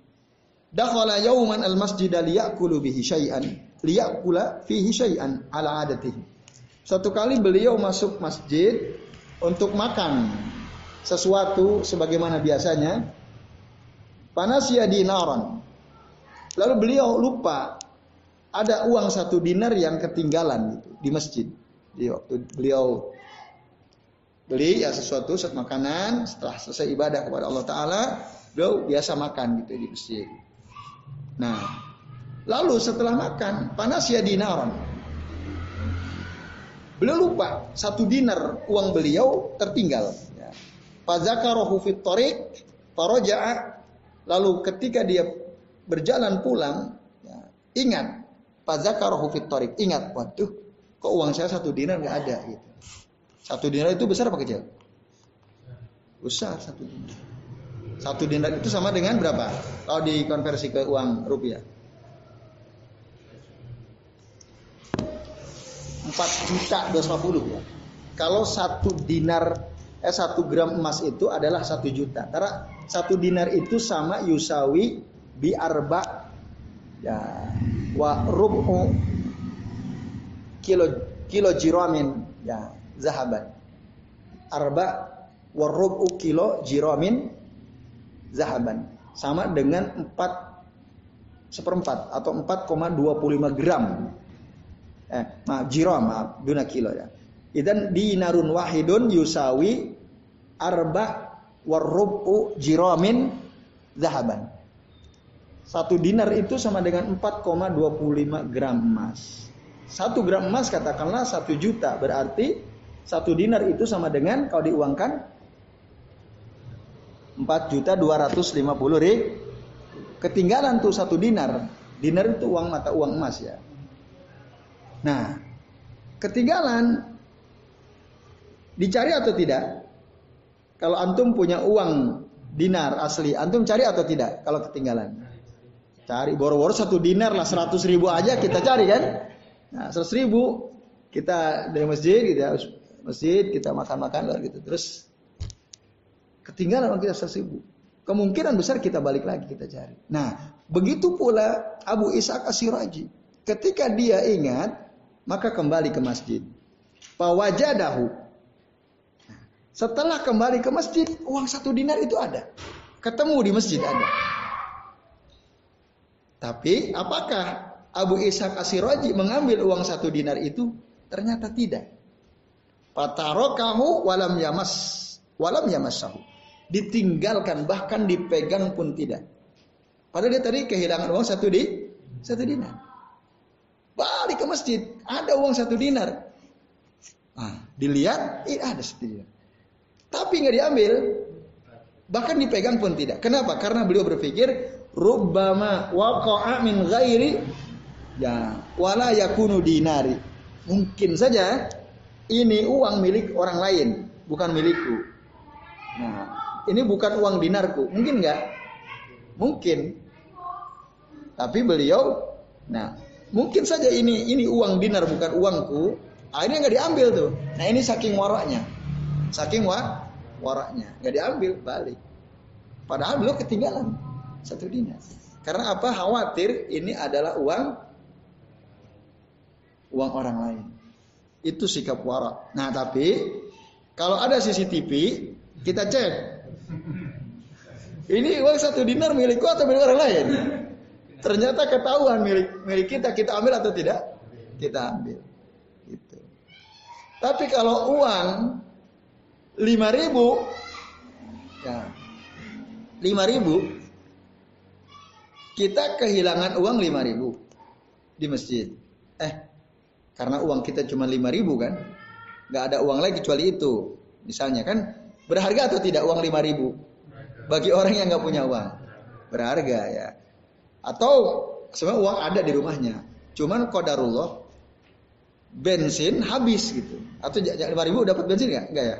Dakhala yauman al-masjid liya'kulu bihi syai'an liya'kula fihi syai'an ala adatihi. Satu kali beliau masuk masjid untuk makan sesuatu sebagaimana biasanya. Panasya dinaran. Lalu beliau lupa ada uang satu dinar yang ketinggalan gitu, di masjid. Di waktu beliau beli ya sesuatu set makanan setelah selesai ibadah kepada Allah Taala, beliau biasa makan gitu di masjid. Nah, lalu setelah makan panas ya dinaron. Beliau lupa satu dinar uang beliau tertinggal. Ya. Fazakarohu fit torik, Lalu ketika dia berjalan pulang, ya, ingat fazakarohu fit torik. Ingat, waduh, kok uang saya satu dinar nggak ada gitu. Satu dinar itu besar apa kecil? Besar satu dinar. Satu dinar itu sama dengan berapa? Kalau dikonversi ke uang rupiah. 4 juta 250 ya. Kalau satu dinar eh satu gram emas itu adalah satu juta. Karena satu dinar itu sama yusawi bi arba ya wa rubu kilo kilo jiramin ya zahaban. Arba wa rubu kilo jiramin zahaban sama dengan 4 seperempat atau 4,25 gram. Eh, maaf, jiro, maaf, duna kilo ya. Dan dinarun wahidun yusawi arba warrubu jiromin zahaban. Satu dinar itu sama dengan 4,25 gram emas. Satu gram emas katakanlah satu juta. Berarti satu dinar itu sama dengan kalau diuangkan 4 juta 250 ribu. Ketinggalan tuh satu dinar. Dinar itu uang mata uang emas ya. Nah, ketinggalan dicari atau tidak? Kalau antum punya uang dinar asli, antum cari atau tidak? Kalau ketinggalan, cari boro-boro satu dinar lah seratus ribu aja kita cari kan? Nah, seratus ribu kita dari masjid, gitu ya, masjid kita makan-makan gitu, terus Ketinggalan uang kita seribu. Kemungkinan besar kita balik lagi kita cari. Nah, begitu pula Abu Ishaq Asiraji. Ketika dia ingat, maka kembali ke masjid. Pawajadahu. Setelah kembali ke masjid, uang satu dinar itu ada. Ketemu di masjid ada. Tapi apakah Abu Ishaq Asiraji mengambil uang satu dinar itu? Ternyata tidak. Patarokahu walam yamas walam yamasahu ditinggalkan bahkan dipegang pun tidak. Padahal dia tadi kehilangan uang satu di satu dinar. Balik ke masjid, ada uang satu dinar. Nah, dilihat, ini ada satu dinar. Tapi nggak diambil. Bahkan dipegang pun tidak. Kenapa? Karena beliau berpikir rubbama waqa'a min ghairi ya wala yakunu dinari. Mungkin saja ini uang milik orang lain, bukan milikku. Nah, ini bukan uang dinarku. Mungkin nggak? Mungkin. Tapi beliau, nah, mungkin saja ini ini uang dinar bukan uangku. Akhirnya nggak diambil tuh. Nah ini saking waraknya, saking wa waraknya nggak diambil balik. Padahal beliau ketinggalan satu dinar. Karena apa? Khawatir ini adalah uang uang orang lain. Itu sikap warak. Nah tapi kalau ada CCTV kita cek. Ini uang satu dinar milikku atau milik orang lain? Ternyata ketahuan milik milik kita kita ambil atau tidak? Kita ambil. Gitu. Tapi kalau uang lima ribu, ya lima ribu, kita kehilangan uang lima ribu di masjid. Eh, karena uang kita cuma lima ribu kan, nggak ada uang lagi kecuali itu. Misalnya kan berharga atau tidak uang lima ribu bagi orang yang nggak punya uang berharga ya. Atau sebenarnya uang ada di rumahnya, cuman kodarullah bensin habis gitu. Atau lima ribu dapat bensin nggak? Enggak ya?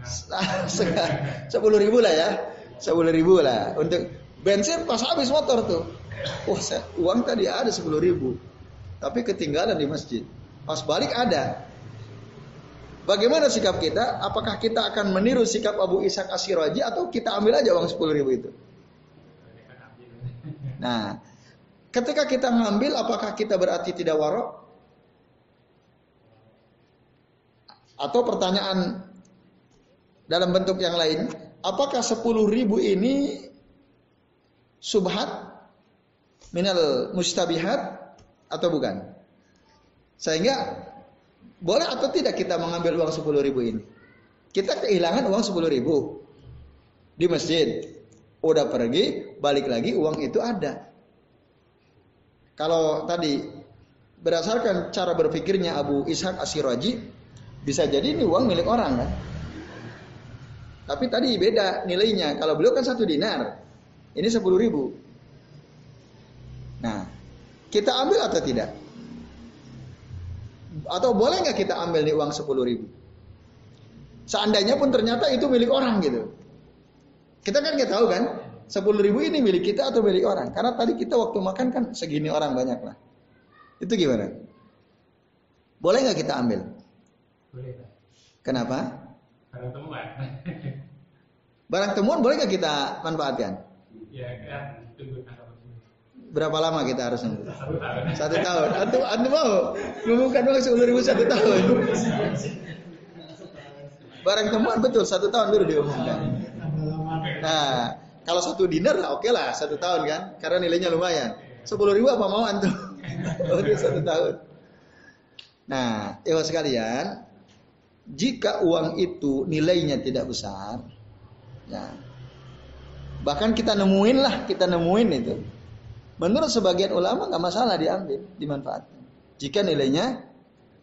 *laughs* Sepuluh ribu lah ya, sepuluh ribu lah untuk bensin pas habis motor tuh. Wah, saya, uang tadi ada sepuluh ribu, tapi ketinggalan di masjid. Pas balik ada. Bagaimana sikap kita? Apakah kita akan meniru sikap Abu Ishaq Asyiraji atau kita ambil aja uang sepuluh ribu itu? Nah, ketika kita ngambil, apakah kita berarti tidak warok? Atau pertanyaan dalam bentuk yang lain, apakah sepuluh ribu ini subhat minal mustabihat atau bukan? Sehingga boleh atau tidak kita mengambil uang sepuluh ribu ini? Kita kehilangan uang sepuluh ribu di masjid udah pergi, balik lagi uang itu ada. Kalau tadi berdasarkan cara berpikirnya Abu Ishaq Asiraji, bisa jadi ini uang milik orang kan. Tapi tadi beda nilainya. Kalau beliau kan satu dinar, ini sepuluh ribu. Nah, kita ambil atau tidak? Atau boleh nggak kita ambil nih uang sepuluh ribu? Seandainya pun ternyata itu milik orang gitu. Kita kan nggak tahu kan, sepuluh ribu ini milik kita atau milik orang. Karena tadi kita waktu makan kan segini orang banyak lah. Itu gimana? Boleh nggak kita ambil? Boleh. Kenapa? Barang temuan. *laughs* Barang temuan boleh nggak kita manfaatkan? ya kan tunggu Berapa lama kita harus nunggu? satu tahun. Satu tahun. Antum, antum mau ngumumkan uang sepuluh ribu satu tahun? Barang temuan betul satu tahun baru diumumkan. Nah, kalau satu dinar oke lah satu tahun kan, karena nilainya lumayan. Sepuluh ribu apa mau antum? *laughs* Oh dia satu tahun. Nah, ibu sekalian, jika uang itu nilainya tidak besar, ya, bahkan kita nemuin lah, kita nemuin itu. Menurut sebagian ulama nggak masalah diambil, dimanfaatkan. Jika nilainya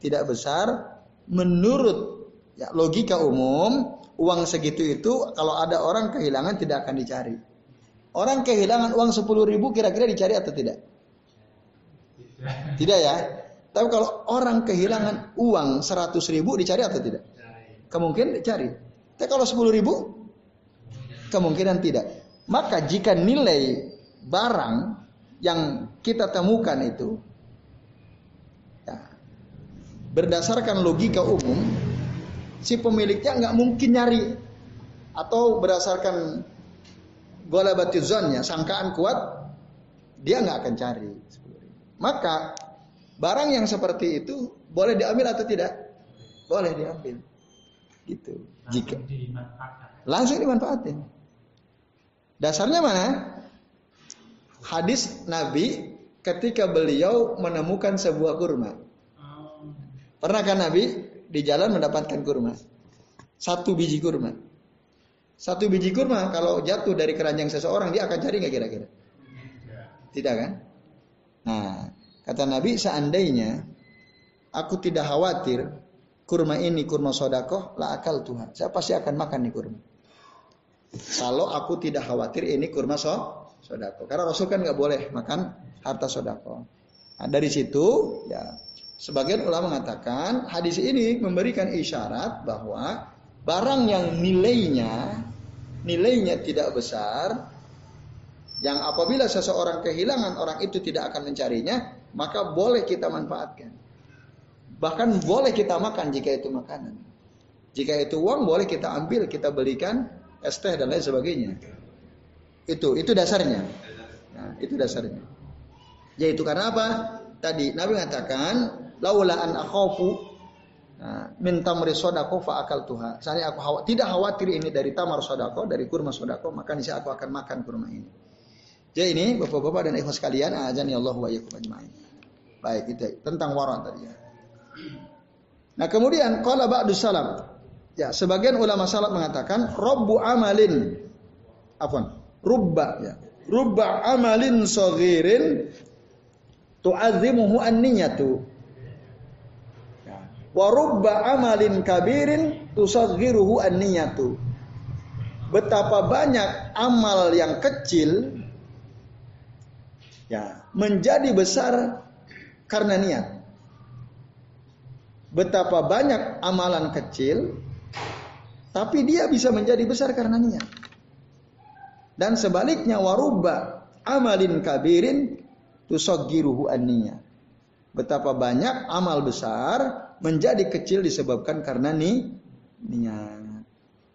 tidak besar, menurut ya, logika umum, uang segitu itu kalau ada orang kehilangan tidak akan dicari. Orang kehilangan uang 10 ribu kira-kira dicari atau tidak? Tidak ya. Tapi kalau orang kehilangan uang 100 ribu dicari atau tidak? Kemungkinan dicari. Tapi kalau 10 ribu kemungkinan tidak. Maka jika nilai barang yang kita temukan itu ya, berdasarkan logika umum si pemiliknya nggak mungkin nyari. Atau berdasarkan gola batizonnya sangkaan kuat dia nggak akan cari. Maka barang yang seperti itu boleh diambil atau tidak? Boleh diambil. Gitu. Jika langsung dimanfaatin. Dasarnya mana? Hadis Nabi ketika beliau menemukan sebuah kurma. Pernah kan Nabi di jalan mendapatkan kurma? Satu biji kurma. Satu biji kurma kalau jatuh dari keranjang seseorang dia akan cari nggak kira-kira? Tidak kan? Nah, kata Nabi seandainya aku tidak khawatir kurma ini kurma sodakoh la akal Tuhan. Saya pasti akan makan nih kurma. Kalau aku tidak khawatir ini kurma so sodako. Karena Rasul kan nggak boleh makan harta sodako. Nah, dari situ ya sebagian ulama mengatakan hadis ini memberikan isyarat bahwa barang yang nilainya nilainya tidak besar yang apabila seseorang kehilangan orang itu tidak akan mencarinya maka boleh kita manfaatkan. Bahkan boleh kita makan jika itu makanan. Jika itu uang boleh kita ambil kita belikan es teh dan lain sebagainya. Itu itu dasarnya. Nah, itu dasarnya. Yaitu karena apa tadi Nabi mengatakan laula an akhafu min tamri sodako fa akal tuha. Saya aku khawatir, tidak khawatir ini dari tamar sodako, dari kurma sodako, maka niscaya aku akan makan kurma ini. Jadi ini bapak-bapak dan ikhwas sekalian, azan ya Allah wa yakum ajma'in. Baik, itu tentang waran tadi ya. Nah, kemudian qala ba'du salam. Ya, sebagian ulama salaf mengatakan robbu amalin afwan, rubba ya. Rubba amalin saghirin tu'azzimuhu an-niyatu Warubba amalin kabirin tusaghiruhu an-niyatu. Betapa banyak amal yang kecil ya menjadi besar karena niat. Betapa banyak amalan kecil tapi dia bisa menjadi besar karena niat. Dan sebaliknya warubba amalin kabirin tusaghiruhu an-niyat. Betapa banyak amal besar menjadi kecil disebabkan karena nih niat.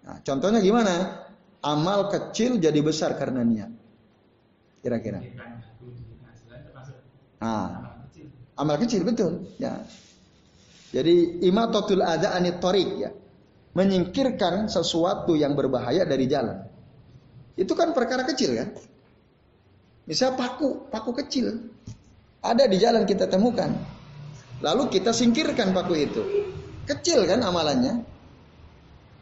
Nah, contohnya gimana? Amal kecil jadi besar karena niat. Kira-kira. Nah, amal kecil betul, ya. Jadi imatatul ada anit torik ya. Menyingkirkan sesuatu yang berbahaya dari jalan. Itu kan perkara kecil kan? Misal paku, paku kecil. Ada di jalan kita temukan. Lalu kita singkirkan paku itu. Kecil kan amalannya.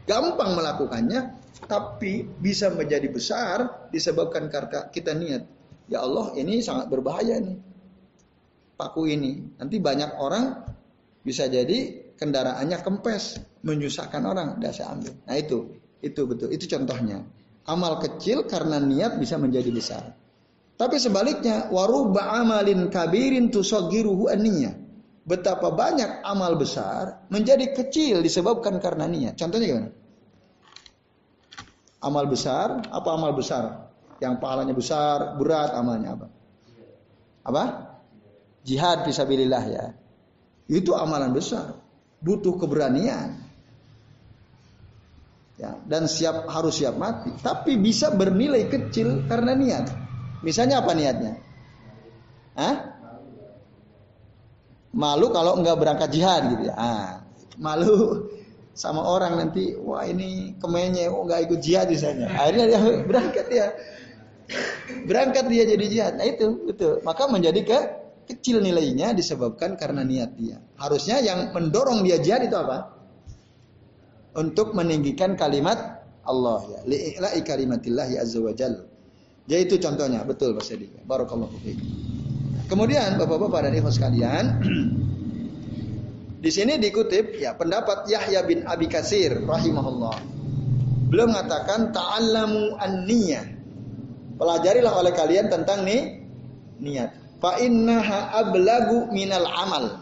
Gampang melakukannya, tapi bisa menjadi besar disebabkan karena kita niat. Ya Allah, ini sangat berbahaya nih. Paku ini. Nanti banyak orang bisa jadi kendaraannya kempes, menyusahkan orang. Dah saya ambil. Nah itu, itu betul. Itu contohnya. Amal kecil karena niat bisa menjadi besar. Tapi sebaliknya, waruba amalin kabirin tusogiruhu aniyah betapa banyak amal besar menjadi kecil disebabkan karena niat. Contohnya gimana? Amal besar, apa amal besar? Yang pahalanya besar, berat amalnya apa? Apa? Jihad fisabilillah ya. Itu amalan besar. Butuh keberanian. Ya, dan siap harus siap mati. Tapi bisa bernilai kecil karena niat. Misalnya apa niatnya? Hah? Malu kalau enggak berangkat jihad gitu ya. Ah, malu sama orang nanti, wah ini kemenye, oh enggak ikut jihad misalnya. Akhirnya dia *laughs* berangkat dia. berangkat dia jadi jihad. Nah itu betul. Maka menjadi ke kecil nilainya disebabkan karena niat dia. Harusnya yang mendorong dia jihad itu apa? Untuk meninggikan kalimat Allah ya. Li'ila'i kalimatillah ya azza wa jalla. Jadi itu contohnya, betul Mas Edi. Barakallahu fiikum. Kemudian Bapak-bapak dan Ibu sekalian, *clears throat* di sini dikutip ya pendapat Yahya bin Abi Kasir rahimahullah. Beliau mengatakan ta'allamu an-niyah. Pelajarilah oleh kalian tentang nih niat. Fa innaha ablagu minal amal.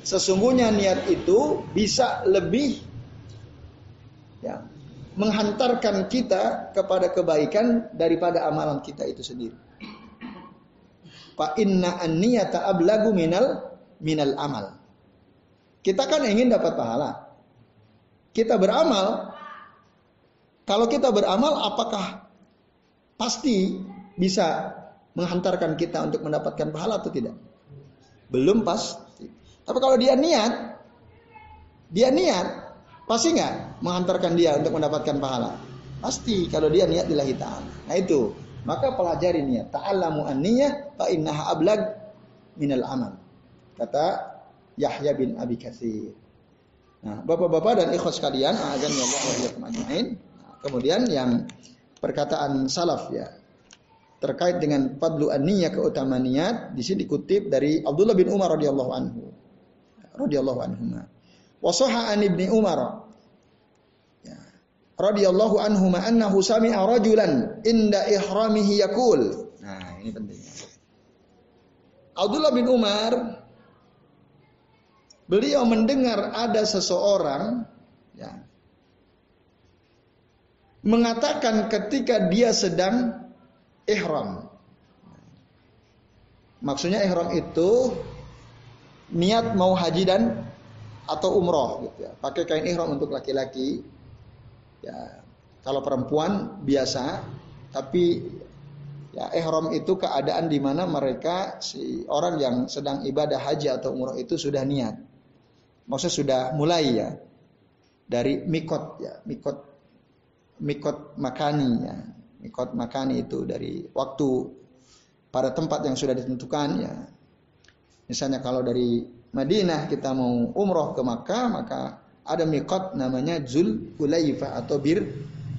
Sesungguhnya niat itu bisa lebih ya, menghantarkan kita kepada kebaikan daripada amalan kita itu sendiri. Fa inna an-niyata ablagu minal minal amal. Kita kan ingin dapat pahala. Kita beramal. Kalau kita beramal apakah pasti bisa menghantarkan kita untuk mendapatkan pahala atau tidak? Belum pasti. Tapi kalau dia niat, dia niat, pasti nggak menghantarkan dia untuk mendapatkan pahala? Pasti kalau dia niat lillahi ta'ala. Nah itu. Maka pelajari niat. Ta'allamu an-niyah fa innaha ablag minal amal. Kata Yahya bin Abi Katsir. Nah, Bapak-bapak dan ikhwas sekalian, azan ya Allah. Nah, kemudian yang perkataan salaf ya terkait dengan fadlu an-niyah keutamaan niat di sini dikutip dari Abdullah bin Umar radhiyallahu anhu. Radhiyallahu anhu. Wasoha an ibni Umar. Ya. Radiyallahu anhu ma annahu sami'a rajulan inda ihramihi yakul. Nah, ini pentingnya. Abdullah bin Umar beliau mendengar ada seseorang ya, mengatakan ketika dia sedang ihram. Maksudnya ihram itu niat mau haji dan atau umroh gitu ya. Pakai kain ihram untuk laki-laki. Ya, kalau perempuan biasa, tapi Ya, ihram itu keadaan di mana mereka si orang yang sedang ibadah haji atau umroh itu sudah niat. Maksudnya sudah mulai ya. Dari mikot ya, mikot mikot makani ya. Mikot makani itu dari waktu pada tempat yang sudah ditentukan ya. Misalnya kalau dari Madinah kita mau umroh ke Makkah maka ada mikot namanya Zul Hulaifa atau Bir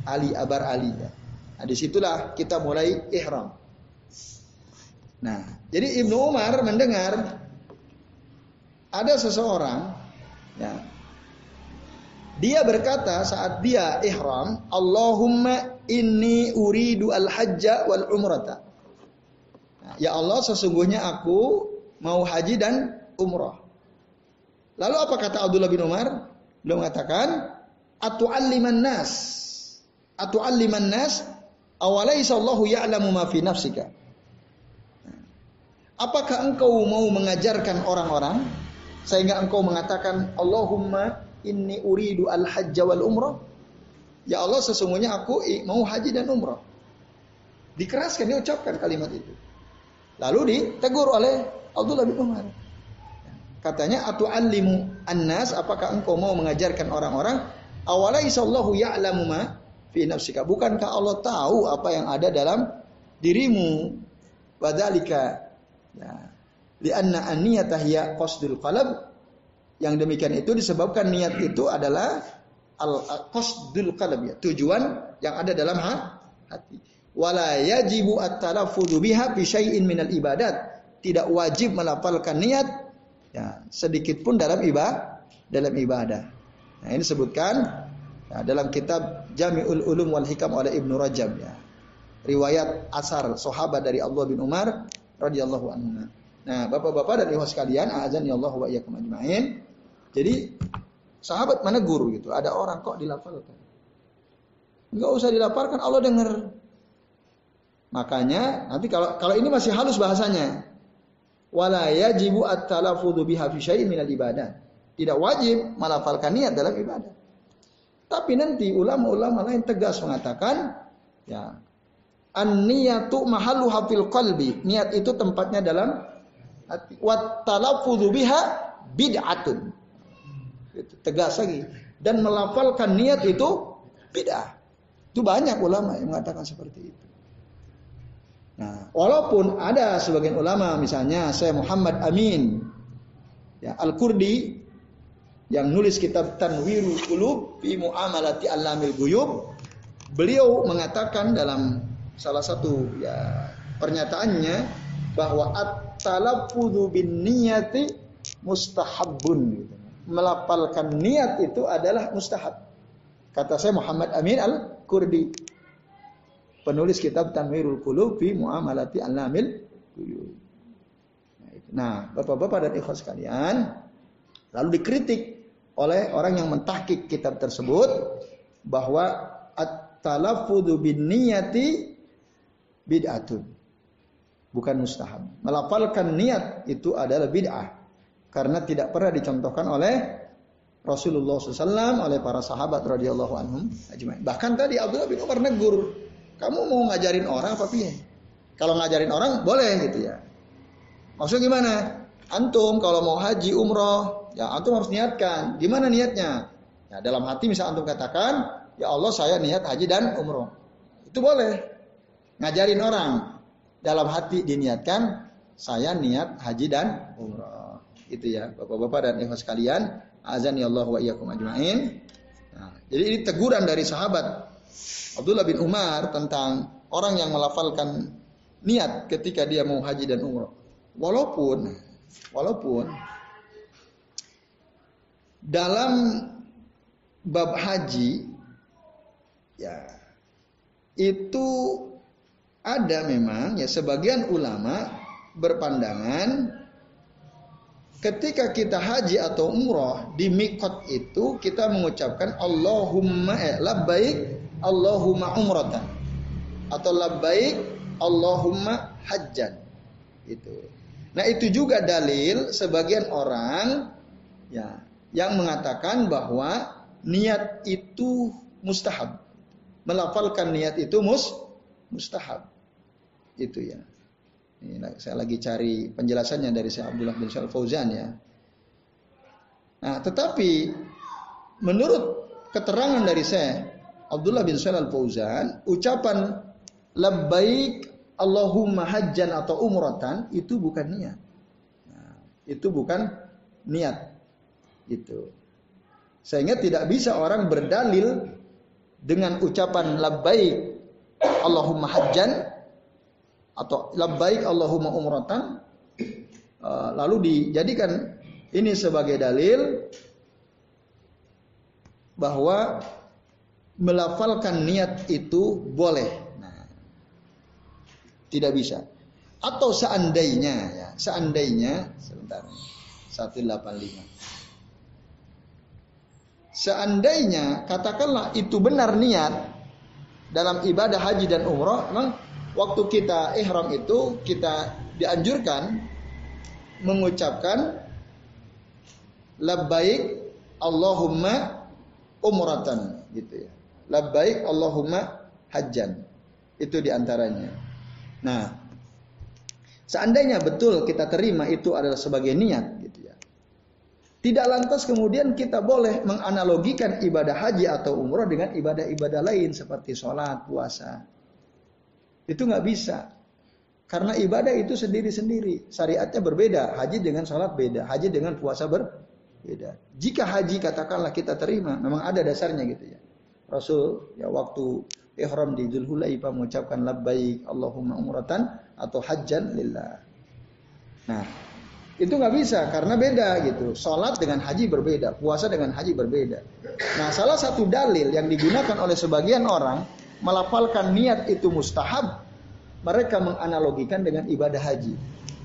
Ali Abar Ali ya. Nah, di situlah kita mulai ihram. Nah, jadi Ibnu Umar mendengar ada seseorang, ya, dia berkata saat dia ihram, Allahumma inni uridu al hajja wal umrata. Nah, ya Allah, sesungguhnya aku mau haji dan umrah. Lalu apa kata Abdullah bin Umar? Beliau mengatakan, atu'alliman nas. Atu'alliman nas Awalaisa Allahu ya'lamu ma fi nafsika. Apakah engkau mau mengajarkan orang-orang sehingga engkau mengatakan Allahumma inni uridu al hajj wal umrah? Ya Allah sesungguhnya aku mau haji dan umrah. Dikeraskan diucapkan kalimat itu. Lalu ditegur oleh Abdullah bin Umar. Katanya atu alimu annas apakah engkau mau mengajarkan orang-orang awalaisa Allahu ya'lamu ma fi nafsika. Bukankah Allah tahu apa yang ada dalam dirimu? Wadalika ya. Lianna an-niyata hiya qasdul qalb. Yang demikian itu disebabkan niat itu adalah al qasdul qalb ya, tujuan yang ada dalam hati. Wala yajibu at-talaffudzu biha fi syai'in minal ibadat. Tidak wajib melafalkan niat ya, sedikit pun dalam ibadah dalam ibadah. Nah, ini disebutkan Ya, dalam kitab Jami'ul Ulum wal Hikam oleh Ibnu Rajab ya. Riwayat asar sahabat dari Allah bin Umar radhiyallahu anhu. Nah, Bapak-bapak dan Ibu sekalian, azan ya Allah wa iyyakum ajmain. Jadi sahabat mana guru gitu. Ada orang kok dilafalkan. Enggak usah dilaparkan Allah dengar. Makanya nanti kalau kalau ini masih halus bahasanya. Wala yajibu at-talafudzu biha fi syai'in minal ibadah. Tidak wajib melafalkan niat dalam ibadah. Tapi nanti ulama-ulama lain tegas mengatakan, ya, an-niyatu mahalu hafil qalbi. Niat itu tempatnya dalam hati. Wat talaffudzu biha bid'atun. Itu tegas lagi. Dan melafalkan niat itu bid'ah. Itu banyak ulama yang mengatakan seperti itu. Nah, walaupun ada sebagian ulama misalnya saya Muhammad Amin ya Al-Kurdi yang nulis kitab Tanwirul Qulub fi Muamalati Alamil Guyub, beliau mengatakan dalam salah satu ya pernyataannya bahwa at-talaffudzu bin niyati mustahabun gitu. Melapalkan niat itu adalah mustahab. Kata saya Muhammad Amin Al-Kurdi. Penulis kitab Tanwirul Qulub fi Muamalati Guyub. Nah, Bapak-bapak dan ikhwas sekalian, lalu dikritik oleh orang yang mentahkik kitab tersebut bahwa at-talaffudu bin niyati bid'atun. Bukan mustahab. Melafalkan niat itu adalah bid'ah. Karena tidak pernah dicontohkan oleh Rasulullah SAW, oleh para sahabat radhiyallahu anhum Bahkan tadi Abdullah bin Umar negur, kamu mau ngajarin orang apa piye? Kalau ngajarin orang boleh gitu ya. Maksudnya gimana? Antum kalau mau haji umroh Ya antum harus niatkan. Gimana niatnya? Ya, dalam hati misal antum katakan, ya Allah saya niat haji dan umroh. Itu boleh. Ngajarin orang. Dalam hati diniatkan, saya niat haji dan umroh. Itu ya, bapak-bapak dan ikhwas sekalian. Azan ya Allah wa iyyakum ajmain. Nah, jadi ini teguran dari sahabat Abdullah bin Umar tentang orang yang melafalkan niat ketika dia mau haji dan umroh. Walaupun, walaupun dalam bab haji ya itu ada memang ya sebagian ulama berpandangan ketika kita haji atau umroh di mikot itu kita mengucapkan Allahumma eh, labbaik Allahumma umratan atau labbaik Allahumma hajjan itu. Nah itu juga dalil sebagian orang ya yang mengatakan bahwa niat itu mustahab. Melafalkan niat itu mus mustahab. Itu ya. Ini saya lagi cari penjelasannya dari Syekh Abdullah bin Syal Fauzan ya. Nah, tetapi menurut keterangan dari Syekh Abdullah bin Syal Fauzan, ucapan labbaik Allahumma hajjan atau umratan itu bukan niat. Nah, itu bukan niat. Itu. Sehingga tidak bisa orang berdalil dengan ucapan labbaik Allahumma hajjan atau labbaik Allahumma umratan uh, lalu dijadikan ini sebagai dalil bahwa melafalkan niat itu boleh. Nah, tidak bisa. Atau seandainya ya, seandainya sebentar. 185. Seandainya katakanlah itu benar niat dalam ibadah haji dan umroh, memang waktu kita ihram itu kita dianjurkan mengucapkan labbaik Allahumma umratan gitu ya. Labbaik Allahumma hajjan. Itu di antaranya. Nah, seandainya betul kita terima itu adalah sebagai niat gitu ya. Tidak lantas kemudian kita boleh menganalogikan ibadah haji atau umroh dengan ibadah-ibadah lain seperti sholat, puasa. Itu nggak bisa. Karena ibadah itu sendiri-sendiri. Syariatnya berbeda. Haji dengan sholat beda. Haji dengan puasa berbeda. Jika haji katakanlah kita terima, memang ada dasarnya gitu ya. Rasul ya waktu ihram di Dzulhulaifah mengucapkan labbaik Allahumma umratan atau hajjan lillah. Nah, itu nggak bisa karena beda gitu. Sholat dengan haji berbeda, puasa dengan haji berbeda. Nah, salah satu dalil yang digunakan oleh sebagian orang melafalkan niat itu mustahab, mereka menganalogikan dengan ibadah haji.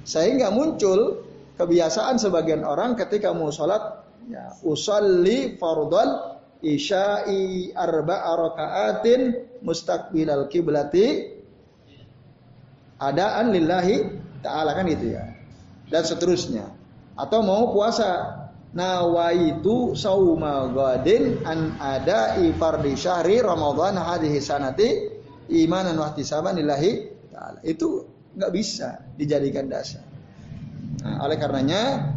Sehingga muncul kebiasaan sebagian orang ketika mau sholat, ya, usalli fardal isya'i arba'a raka'atin mustaqbilal kiblati adaan lillahi ta'ala kan itu ya dan seterusnya. Atau mau puasa nawaitu sauma gadin an ada fardhi syahri ramadhan hadhihi sanati imanan wa ihtisaban lillahi taala. Itu nggak bisa dijadikan dasar. Nah, oleh karenanya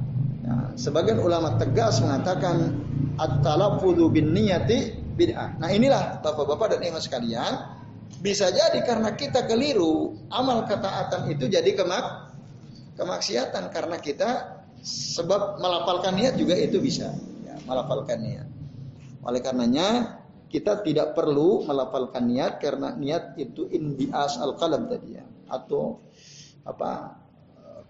ya, sebagian ulama tegas mengatakan at-talaffudzu bin niyati bid'ah. Nah, inilah Bapak-bapak dan Ibu sekalian, bisa jadi karena kita keliru, amal ketaatan itu jadi kemak kemaksiatan. Karena kita sebab melapalkan niat juga itu bisa. Ya, melapalkan niat. Oleh karenanya kita tidak perlu melapalkan niat karena niat itu indias al qalb tadi ya. Atau apa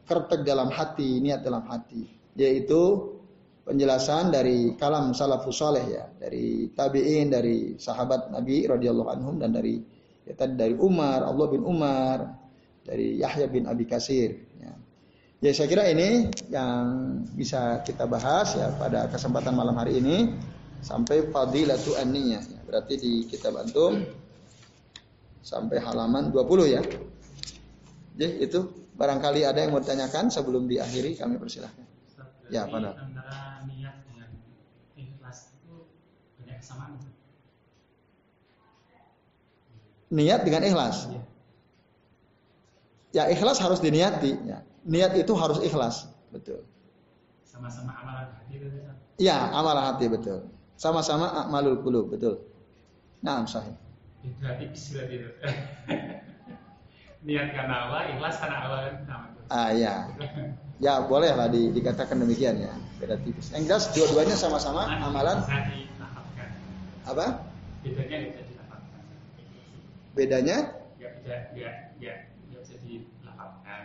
kertek dalam hati niat dalam hati. Yaitu penjelasan dari kalam salafus saleh ya dari tabiin dari sahabat Nabi radhiyallahu anhum dan dari ya tadi dari Umar Allah bin Umar dari Yahya bin Abi Kasir Ya saya kira ini yang bisa kita bahas ya pada kesempatan malam hari ini sampai fadilatu aniyah. Ya, berarti di kitab antum sampai halaman 20 ya. Jadi itu barangkali ada yang mau ditanyakan sebelum diakhiri kami persilahkan. Ya, pada. Antara niat dengan ikhlas itu banyak kesamaan. Niat dengan ikhlas. Ya ikhlas harus diniati ya niat itu harus ikhlas, betul. Sama-sama amalan hati betul. Iya, amalan hati betul. Sama-sama amalul qulub, betul. Nah, sahih. Berarti istilah itu. *laughs* niat karena Allah, ikhlas karena Allah sama. Ah ya. Ya boleh lah di, dikatakan demikian ya. Beda tipis. Yang jelas dua-duanya sama-sama amalan. Apa? Bedanya dilapatkan. Bedanya? Ya, ya, ya, ya, bisa dilapatkan.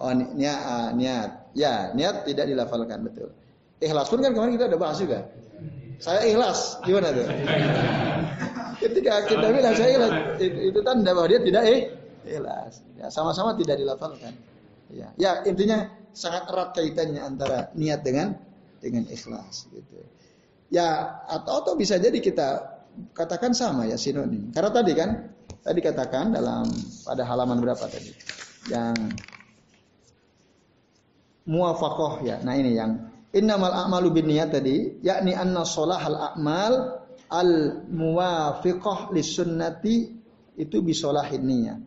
Oh niat, uh, niat. Ya, niat tidak dilafalkan betul. Ikhlas pun kan kemarin kita udah bahas juga. Saya ikhlas, gimana tuh? *laughs* Ketika kita bilang saya ikhlas, itu, itu tanda bahwa dia tidak eh, ikhlas. Ya, sama-sama tidak dilafalkan. Ya, ya intinya sangat erat kaitannya antara niat dengan dengan ikhlas gitu. Ya atau atau bisa jadi kita katakan sama ya sinonim. Karena tadi kan tadi katakan dalam pada halaman berapa tadi? Yang muafakoh ya. Nah ini yang innamal a'malu binniyat tadi, yakni anna al a'mal al muwafiqah lisunnati itu bisolahin niat.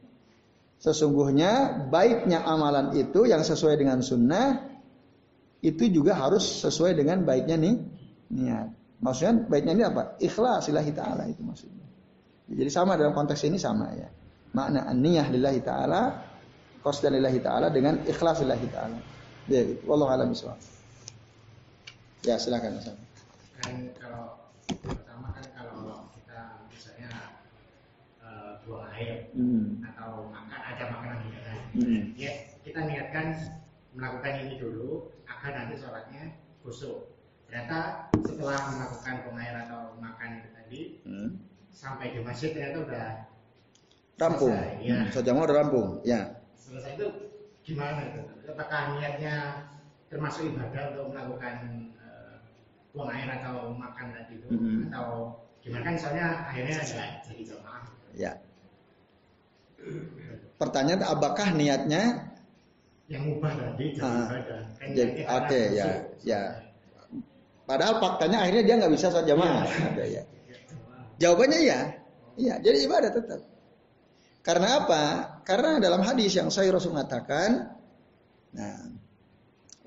Sesungguhnya baiknya amalan itu yang sesuai dengan sunnah itu juga harus sesuai dengan baiknya nih niat. Maksudnya baiknya ini apa? Ikhlas lillahi ta'ala itu maksudnya. Jadi sama dalam konteks ini sama ya. Makna an-niyah lillahi ta'ala, qasdan lillahi ta'ala dengan ikhlas lillahi ta'ala. Ya, gitu. Wallahu a'lam. Ya, silakan Mas. Kan kalau pertama kan kalau kita misalnya uh, buang air hmm. atau makan ada makanan di dalam, hmm. ya kita niatkan melakukan ini dulu agar nanti sholatnya khusyuk. Ternyata setelah melakukan buang air atau makan itu tadi hmm. sampai di masjid ternyata udah rampung. Ya. Hmm, mau udah rampung. Ya. Selesai itu gimana itu? Apakah niatnya termasuk ibadah untuk melakukan uh, buang air atau makan tadi itu mm-hmm. atau gimana kan soalnya akhirnya ada jadi jamaah. Ya. Pertanyaan apakah niatnya yang ubah tadi jadi uh, ibadah? Kan Oke okay, ya ya. Padahal faktanya akhirnya dia nggak bisa sholat jamaah. Ya. ya. Jawabannya ya, iya. Jadi ibadah tetap. Karena apa? Karena dalam hadis yang saya Rasul mengatakan, nah,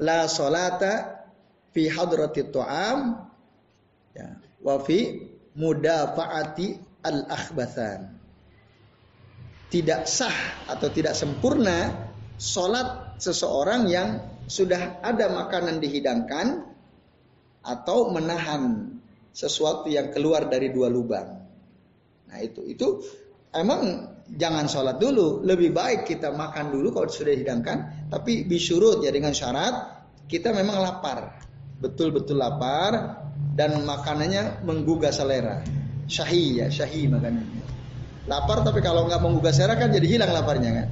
la solata fi hadrati tu'am ya, wa fi mudafa'ati al akhbathan. Tidak sah atau tidak sempurna solat seseorang yang sudah ada makanan dihidangkan atau menahan sesuatu yang keluar dari dua lubang. Nah itu itu emang jangan sholat dulu. Lebih baik kita makan dulu kalau sudah dihidangkan. Tapi bisurut ya dengan syarat kita memang lapar. Betul-betul lapar dan makanannya menggugah selera. Syahi ya, syahi makanannya. Lapar tapi kalau nggak menggugah selera kan jadi hilang laparnya kan.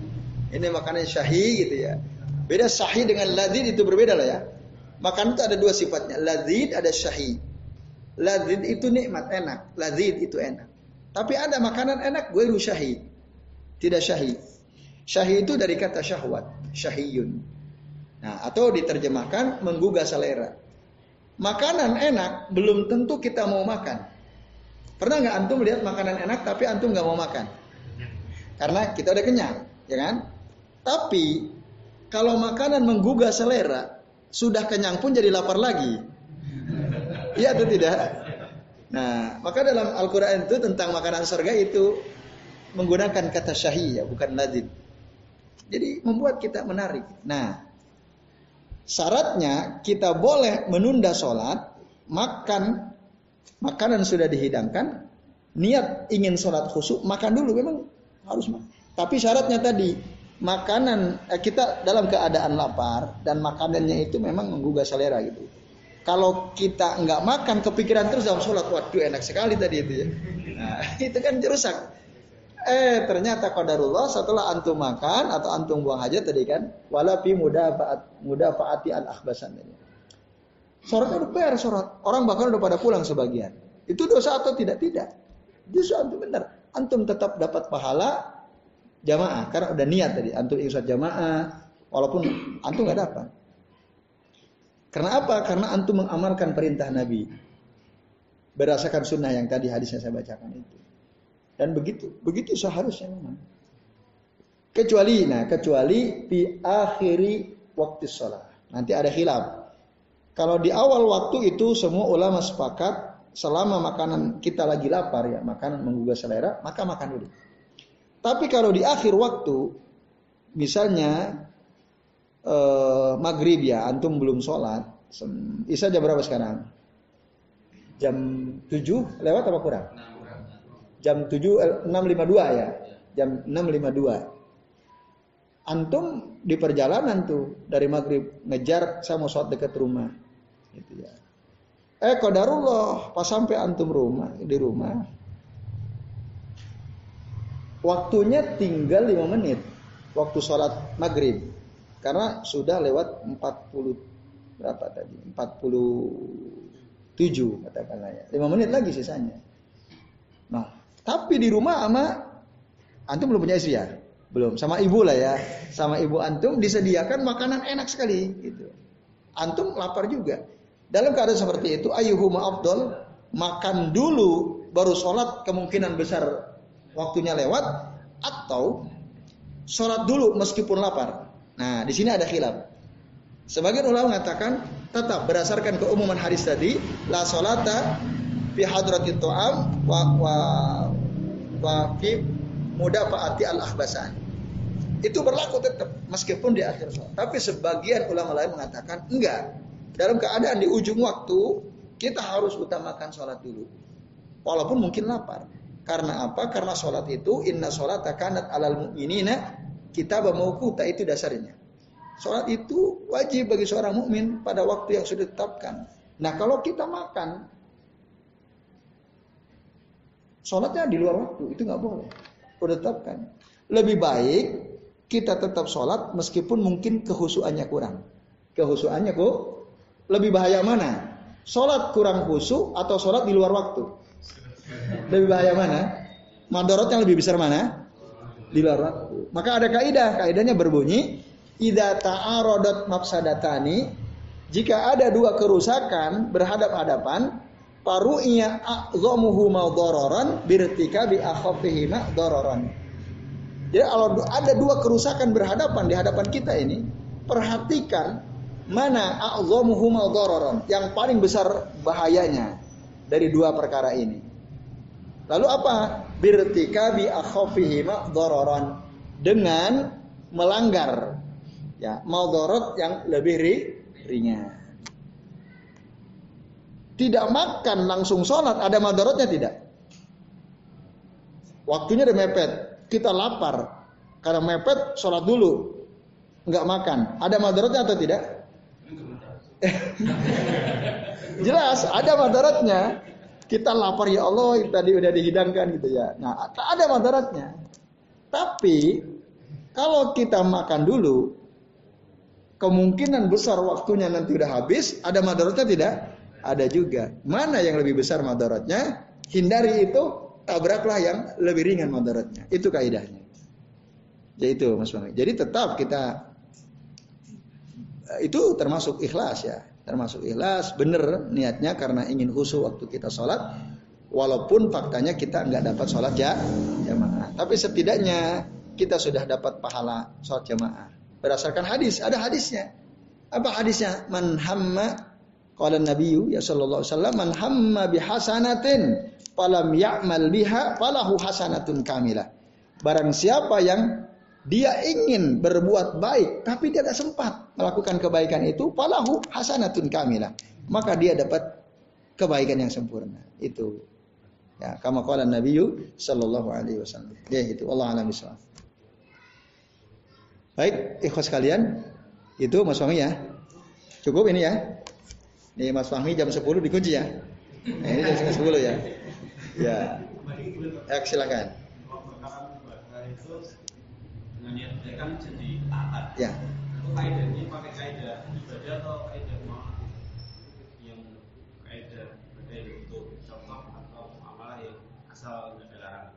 Ini makanan syahi gitu ya. Beda syahi dengan ladid itu berbeda lah ya. Makan itu ada dua sifatnya. Ladid ada syahi. Ladid itu nikmat enak. Ladid itu enak. Tapi ada makanan enak gue syahi. Tidak syahi. Syahi itu dari kata syahwat, syahiyun. Nah, atau diterjemahkan menggugah selera. Makanan enak belum tentu kita mau makan. Pernah nggak antum lihat makanan enak tapi antum nggak mau makan? Karena kita udah kenyang, ya kan? Tapi kalau makanan menggugah selera, sudah kenyang pun jadi lapar lagi. Iya atau tidak? Nah, maka dalam Al-Quran itu tentang makanan surga itu menggunakan kata syahi ya, bukan lazim. Jadi membuat kita menarik. Nah, syaratnya kita boleh menunda sholat, makan makanan sudah dihidangkan, niat ingin sholat khusyuk, makan dulu memang harus makan. Tapi syaratnya tadi makanan eh, kita dalam keadaan lapar dan makanannya itu memang menggugah selera gitu. Kalau kita nggak makan kepikiran terus dalam sholat, waduh enak sekali tadi itu ya. Nah, *laughs* itu kan rusak. Eh ternyata qadarullah setelah antum makan atau antum buang hajat tadi kan walapi muda faat muda faati al akhbasan ini. Sholatnya udah per sholat. Orang bahkan udah pada pulang sebagian. Itu dosa atau tidak? Tidak. Justru antum benar. Antum tetap dapat pahala jamaah karena udah niat tadi. Antum ingin jamaah walaupun antum nggak dapat. Karena apa? Karena antum mengamalkan perintah Nabi. Berdasarkan sunnah yang tadi hadisnya saya bacakan itu. Dan begitu, begitu seharusnya memang. Kecuali, nah kecuali di akhiri waktu sholat. Nanti ada hilaf. Kalau di awal waktu itu semua ulama sepakat selama makanan kita lagi lapar ya, makanan menggugah selera, maka makan dulu. Tapi kalau di akhir waktu, misalnya eh, maghrib ya, antum belum sholat, Isa jam berapa sekarang? Jam 7 lewat apa kurang? jam 7 6.52 eh, ya. Jam 6.52. Antum di perjalanan tuh dari maghrib ngejar saya mau sholat dekat rumah. Itu ya. Eh kodarullah pas sampai antum rumah di rumah waktunya tinggal 5 menit waktu sholat maghrib. Karena sudah lewat 40 berapa tadi? 47 katakanlah ya. 5 menit lagi sisanya. Nah tapi di rumah ama antum belum punya istri ya? Belum. Sama ibu lah ya. Sama ibu antum disediakan makanan enak sekali gitu. Antum lapar juga. Dalam keadaan seperti itu, ayuhuma afdol, makan dulu baru sholat kemungkinan besar waktunya lewat atau sholat dulu meskipun lapar. Nah, di sini ada khilaf. Sebagian ulama mengatakan tetap berdasarkan keumuman hadis tadi, la sholata fi hadrati tu'am wa wa wa fi mudafaati al ahbasan. Itu berlaku tetap meskipun di akhir sholat. Tapi sebagian ulama lain mengatakan enggak. Dalam keadaan di ujung waktu, kita harus utamakan sholat dulu. Walaupun mungkin lapar. Karena apa? Karena sholat itu, inna sholat kanat alal mu'minina, kita bermaukuta, itu dasarnya. Sholat itu wajib bagi seorang mukmin pada waktu yang sudah ditetapkan. Nah kalau kita makan, sholatnya di luar waktu, itu nggak boleh. Sudah ditetapkan. Lebih baik kita tetap sholat meskipun mungkin kehusuannya kurang. Kehusuannya kok lebih bahaya mana? Sholat kurang khusyuk atau sholat di luar waktu? Lebih bahaya mana? Madorot yang lebih besar mana? Di luar. Maka ada kaidah, kaidahnya berbunyi, Ida ta'arodat mafsadatani, jika ada dua kerusakan berhadap-hadapan, paru'nya a'zomuhu dororan birtika bi akhafihima dororan. Jadi kalau ada dua kerusakan berhadapan di hadapan kita ini, perhatikan mana a'zamuhuma dararan yang paling besar bahayanya dari dua perkara ini lalu apa? Birtika bi akhafihima dararan dengan melanggar. Ya madarat yang lebih ri, ringan. Tidak makan langsung sholat ada madaratnya tidak? Waktunya udah mepet. Kita lapar. Karena mepet sholat dulu. Nggak makan. Ada madaratnya atau tidak? *laughs* Jelas ada madaratnya. Kita lapar ya Allah tadi udah dihidangkan gitu ya. Nah, ada madaratnya. Tapi kalau kita makan dulu, kemungkinan besar waktunya nanti udah habis, ada madaratnya tidak? Ada juga. Mana yang lebih besar madaratnya? Hindari itu, tabraklah yang lebih ringan madaratnya. Itu kaidahnya. Jadi itu Mas Bang. Jadi tetap kita itu termasuk ikhlas ya termasuk ikhlas bener niatnya karena ingin khusyuk waktu kita sholat. Walaupun faktanya kita nggak dapat sholat ya jamaah. Tapi setidaknya kita sudah dapat pahala sholat jamaah. Berdasarkan hadis ada hadisnya. Apa hadisnya? Man hamma qala nabiyyu ya sallallahu alaihi wasallam man hamma bihasanatin falam ya'mal biha falahu hasanatun kamilah. Barang siapa yang dia ingin berbuat baik tapi dia tidak sempat melakukan kebaikan itu falahu hasanatun kamilah. Maka dia dapat kebaikan yang sempurna. Itu. Ya kama qala nabiyyu sallallahu alaihi wasallam. Ya itu Allah alam bisawab. Baik ikhwas kalian. Itu Mas Fahmi ya. Cukup ini ya. Ini Mas Fahmi jam 10 dikunci ya. Nah, ini jam 10 ya. Ya. Ya silakan dengan niat baik kan jadi taat. Ya. Itu kaidahnya pakai kaidah ibadah atau kaidah mau yang kaidah ibadah untuk contoh atau amalah yang asal nggak ada larangan.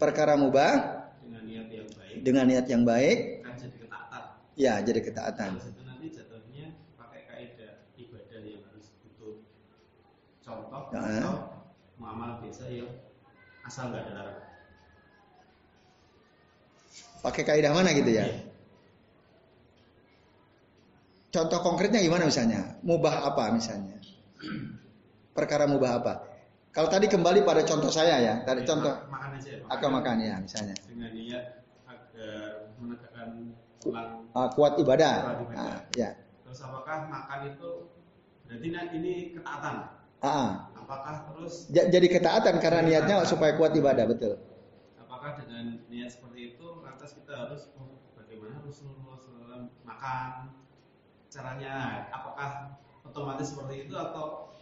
Perkara mubah dengan niat yang baik. Dengan niat yang baik. Kan jadi ketaatan. Ya, jadi ketaatan. Itu nanti jatuhnya pakai kaidah ibadah yang harus butuh contoh ya. atau muamalah biasa yang asal nggak ada larangan. Pakai kaidah mana gitu ya? Contoh konkretnya gimana misalnya? Mubah apa misalnya? Perkara mubah apa? Kalau tadi kembali pada contoh saya ya, tadi ya, contoh makan aja. Makan, makan ya misalnya. Dengan niat agar menegakkan ulang uh, kuat ibadah. Kuat ibadah. Uh, ya. Terus apakah makan itu berarti ini ketaatan? Uh, apakah terus jadi ketaatan karena niatnya supaya kuat ibadah betul? Apakah dengan niat seperti itu lantas kita harus oh, bagaimana Rasulullah SAW makan caranya apakah otomatis seperti itu atau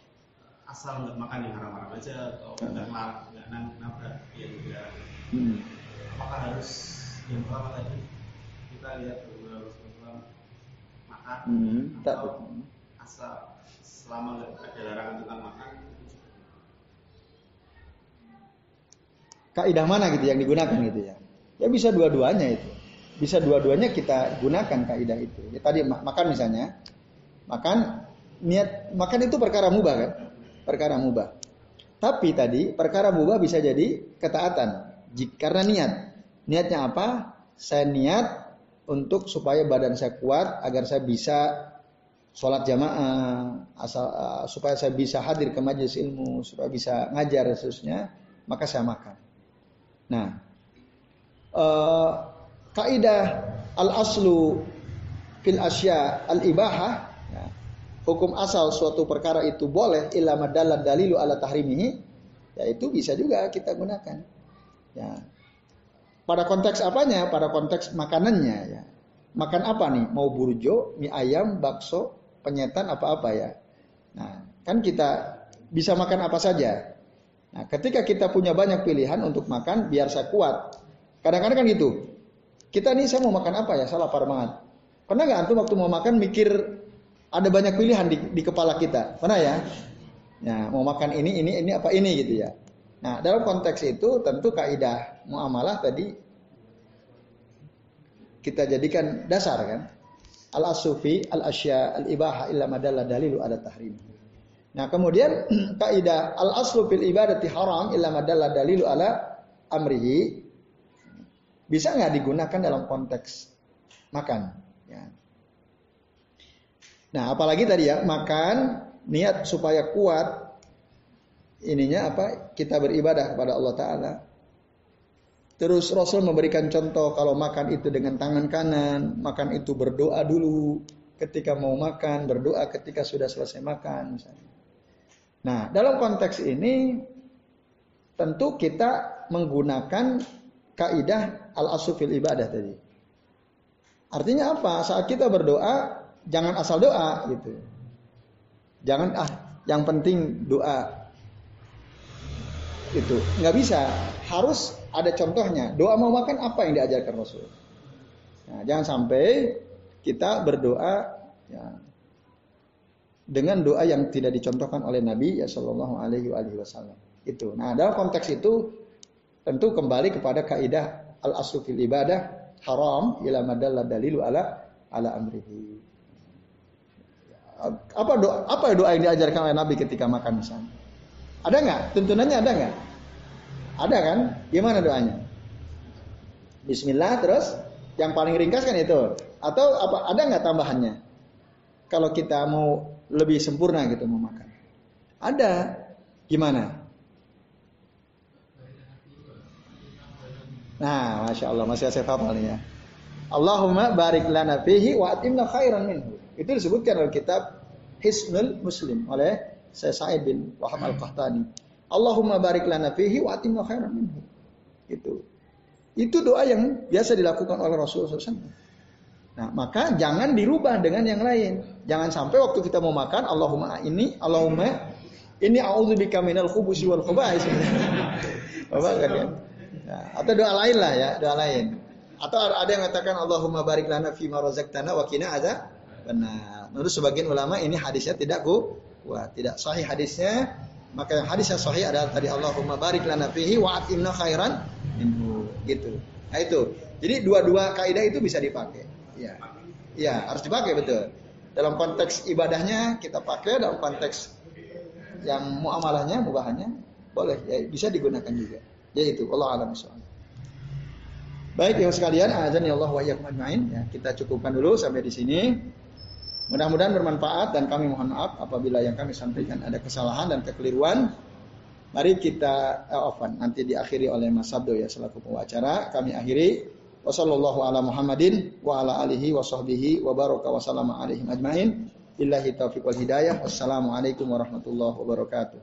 asal nggak makan yang haram-haram aja atau nggak nggak nabrak ya juga hmm. apakah harus yang pertama tadi kita lihat dulu harus makan hmm. atau asal selama nggak ada larangan tentang makan kaidah mana gitu yang digunakan gitu ya? Ya bisa dua-duanya itu. Bisa dua-duanya kita gunakan kaidah itu. Ya tadi makan misalnya. Makan niat makan itu perkara mubah kan? Perkara mubah. Tapi tadi perkara mubah bisa jadi ketaatan. Jika karena niat. Niatnya apa? Saya niat untuk supaya badan saya kuat agar saya bisa sholat jamaah asal uh, supaya saya bisa hadir ke majelis ilmu supaya bisa ngajar khususnya maka saya makan Nah, uh, kaidah al aslu fil asya al ibahah ya, hukum asal suatu perkara itu boleh illa madallat dalilu ala tahrimihi ya itu bisa juga kita gunakan. Ya. Pada konteks apanya? Pada konteks makanannya ya. Makan apa nih? Mau burjo mie ayam bakso penyetan apa apa ya. Nah kan kita bisa makan apa saja Nah, ketika kita punya banyak pilihan untuk makan, biar saya kuat. Kadang-kadang kan gitu. Kita nih saya mau makan apa ya? Salah lapar banget. Pernah nggak antum waktu mau makan mikir ada banyak pilihan di, di kepala kita? Pernah ya? Ya, mau makan ini, ini, ini apa ini gitu ya. Nah, dalam konteks itu tentu kaidah muamalah tadi kita jadikan dasar kan. Al asufi al asya al ibaha illa madalla dalilu ada tahrim. Nah, kemudian *clears throat* kaidah al aslu fil ibadati haram illa madalla dalilu ala amrihi bisa nggak digunakan dalam konteks makan? Ya. Nah, apalagi tadi ya makan niat supaya kuat ininya apa? Kita beribadah kepada Allah Taala. Terus Rasul memberikan contoh kalau makan itu dengan tangan kanan, makan itu berdoa dulu ketika mau makan, berdoa ketika sudah selesai makan misalnya. Nah, dalam konteks ini tentu kita menggunakan kaidah al-asufil ibadah tadi. Artinya apa? Saat kita berdoa, jangan asal doa gitu. Jangan ah, yang penting doa. Itu nggak bisa. Harus ada contohnya. Doa mau makan apa yang diajarkan Rasul. Nah, jangan sampai kita berdoa ya, dengan doa yang tidak dicontohkan oleh Nabi ya Shallallahu Alaihi Wasallam. Itu. Nah dalam konteks itu tentu kembali kepada kaidah al aslu fil ibadah haram ila madalla dalilu ala ala amrihi. Apa doa apa doa yang diajarkan oleh Nabi ketika makan misalnya? Ada nggak? Tuntunannya ada nggak? Ada kan? Gimana doanya? Bismillah terus yang paling ringkas kan itu. Atau apa? Ada nggak tambahannya? Kalau kita mau lebih sempurna gitu mau makan. Ada. Gimana? Nah, masya Allah masih saya hafal nih ya. Allahumma barik lana fihi wa atimna khairan minhu. Itu disebutkan dalam kitab Hisnul Muslim oleh saya Sa'id bin Wahab Al-Qahtani. Allahumma barik lana fihi wa atimna khairan minhu. Itu. Itu doa yang biasa dilakukan oleh Rasulullah SAW. Nah, maka jangan dirubah dengan yang lain. Jangan sampai waktu kita mau makan Allahumma ini, Allahumma ini a'udzubika minal khubusi wal khubais. Bapak *laughs* kan ya? Nah, atau doa lain lah ya, doa lain. Atau ada yang mengatakan Allahumma barik lana fi ma razaqtana wa qina ada benar. Menurut sebagian ulama ini hadisnya tidak kuat, tidak sahih hadisnya. Maka yang hadis yang sahih adalah tadi Allahumma barik lana fihi wa atimna khairan minhu gitu. Nah itu. Jadi dua-dua kaidah itu bisa dipakai. Ya. Ya, harus dipakai betul. Dalam konteks ibadahnya kita pakai, dalam konteks yang muamalahnya, mubahannya boleh ya bisa digunakan juga. Yaitu Allah alam Baik yang sekalian, azan ya Allah wa ajmain. Ya, kita cukupkan dulu sampai di sini. Mudah-mudahan bermanfaat dan kami mohon maaf apabila yang kami sampaikan ada kesalahan dan kekeliruan. Mari kita eh, nanti diakhiri oleh Mas Sabdo ya selaku pewacara. Kami akhiri wa ala Muhammadin wa ala alihi wa sahbihi wa baraka wa alaihim ajmain. Billahi taufiq wal hidayah. Wassalamualaikum warahmatullahi wabarakatuh.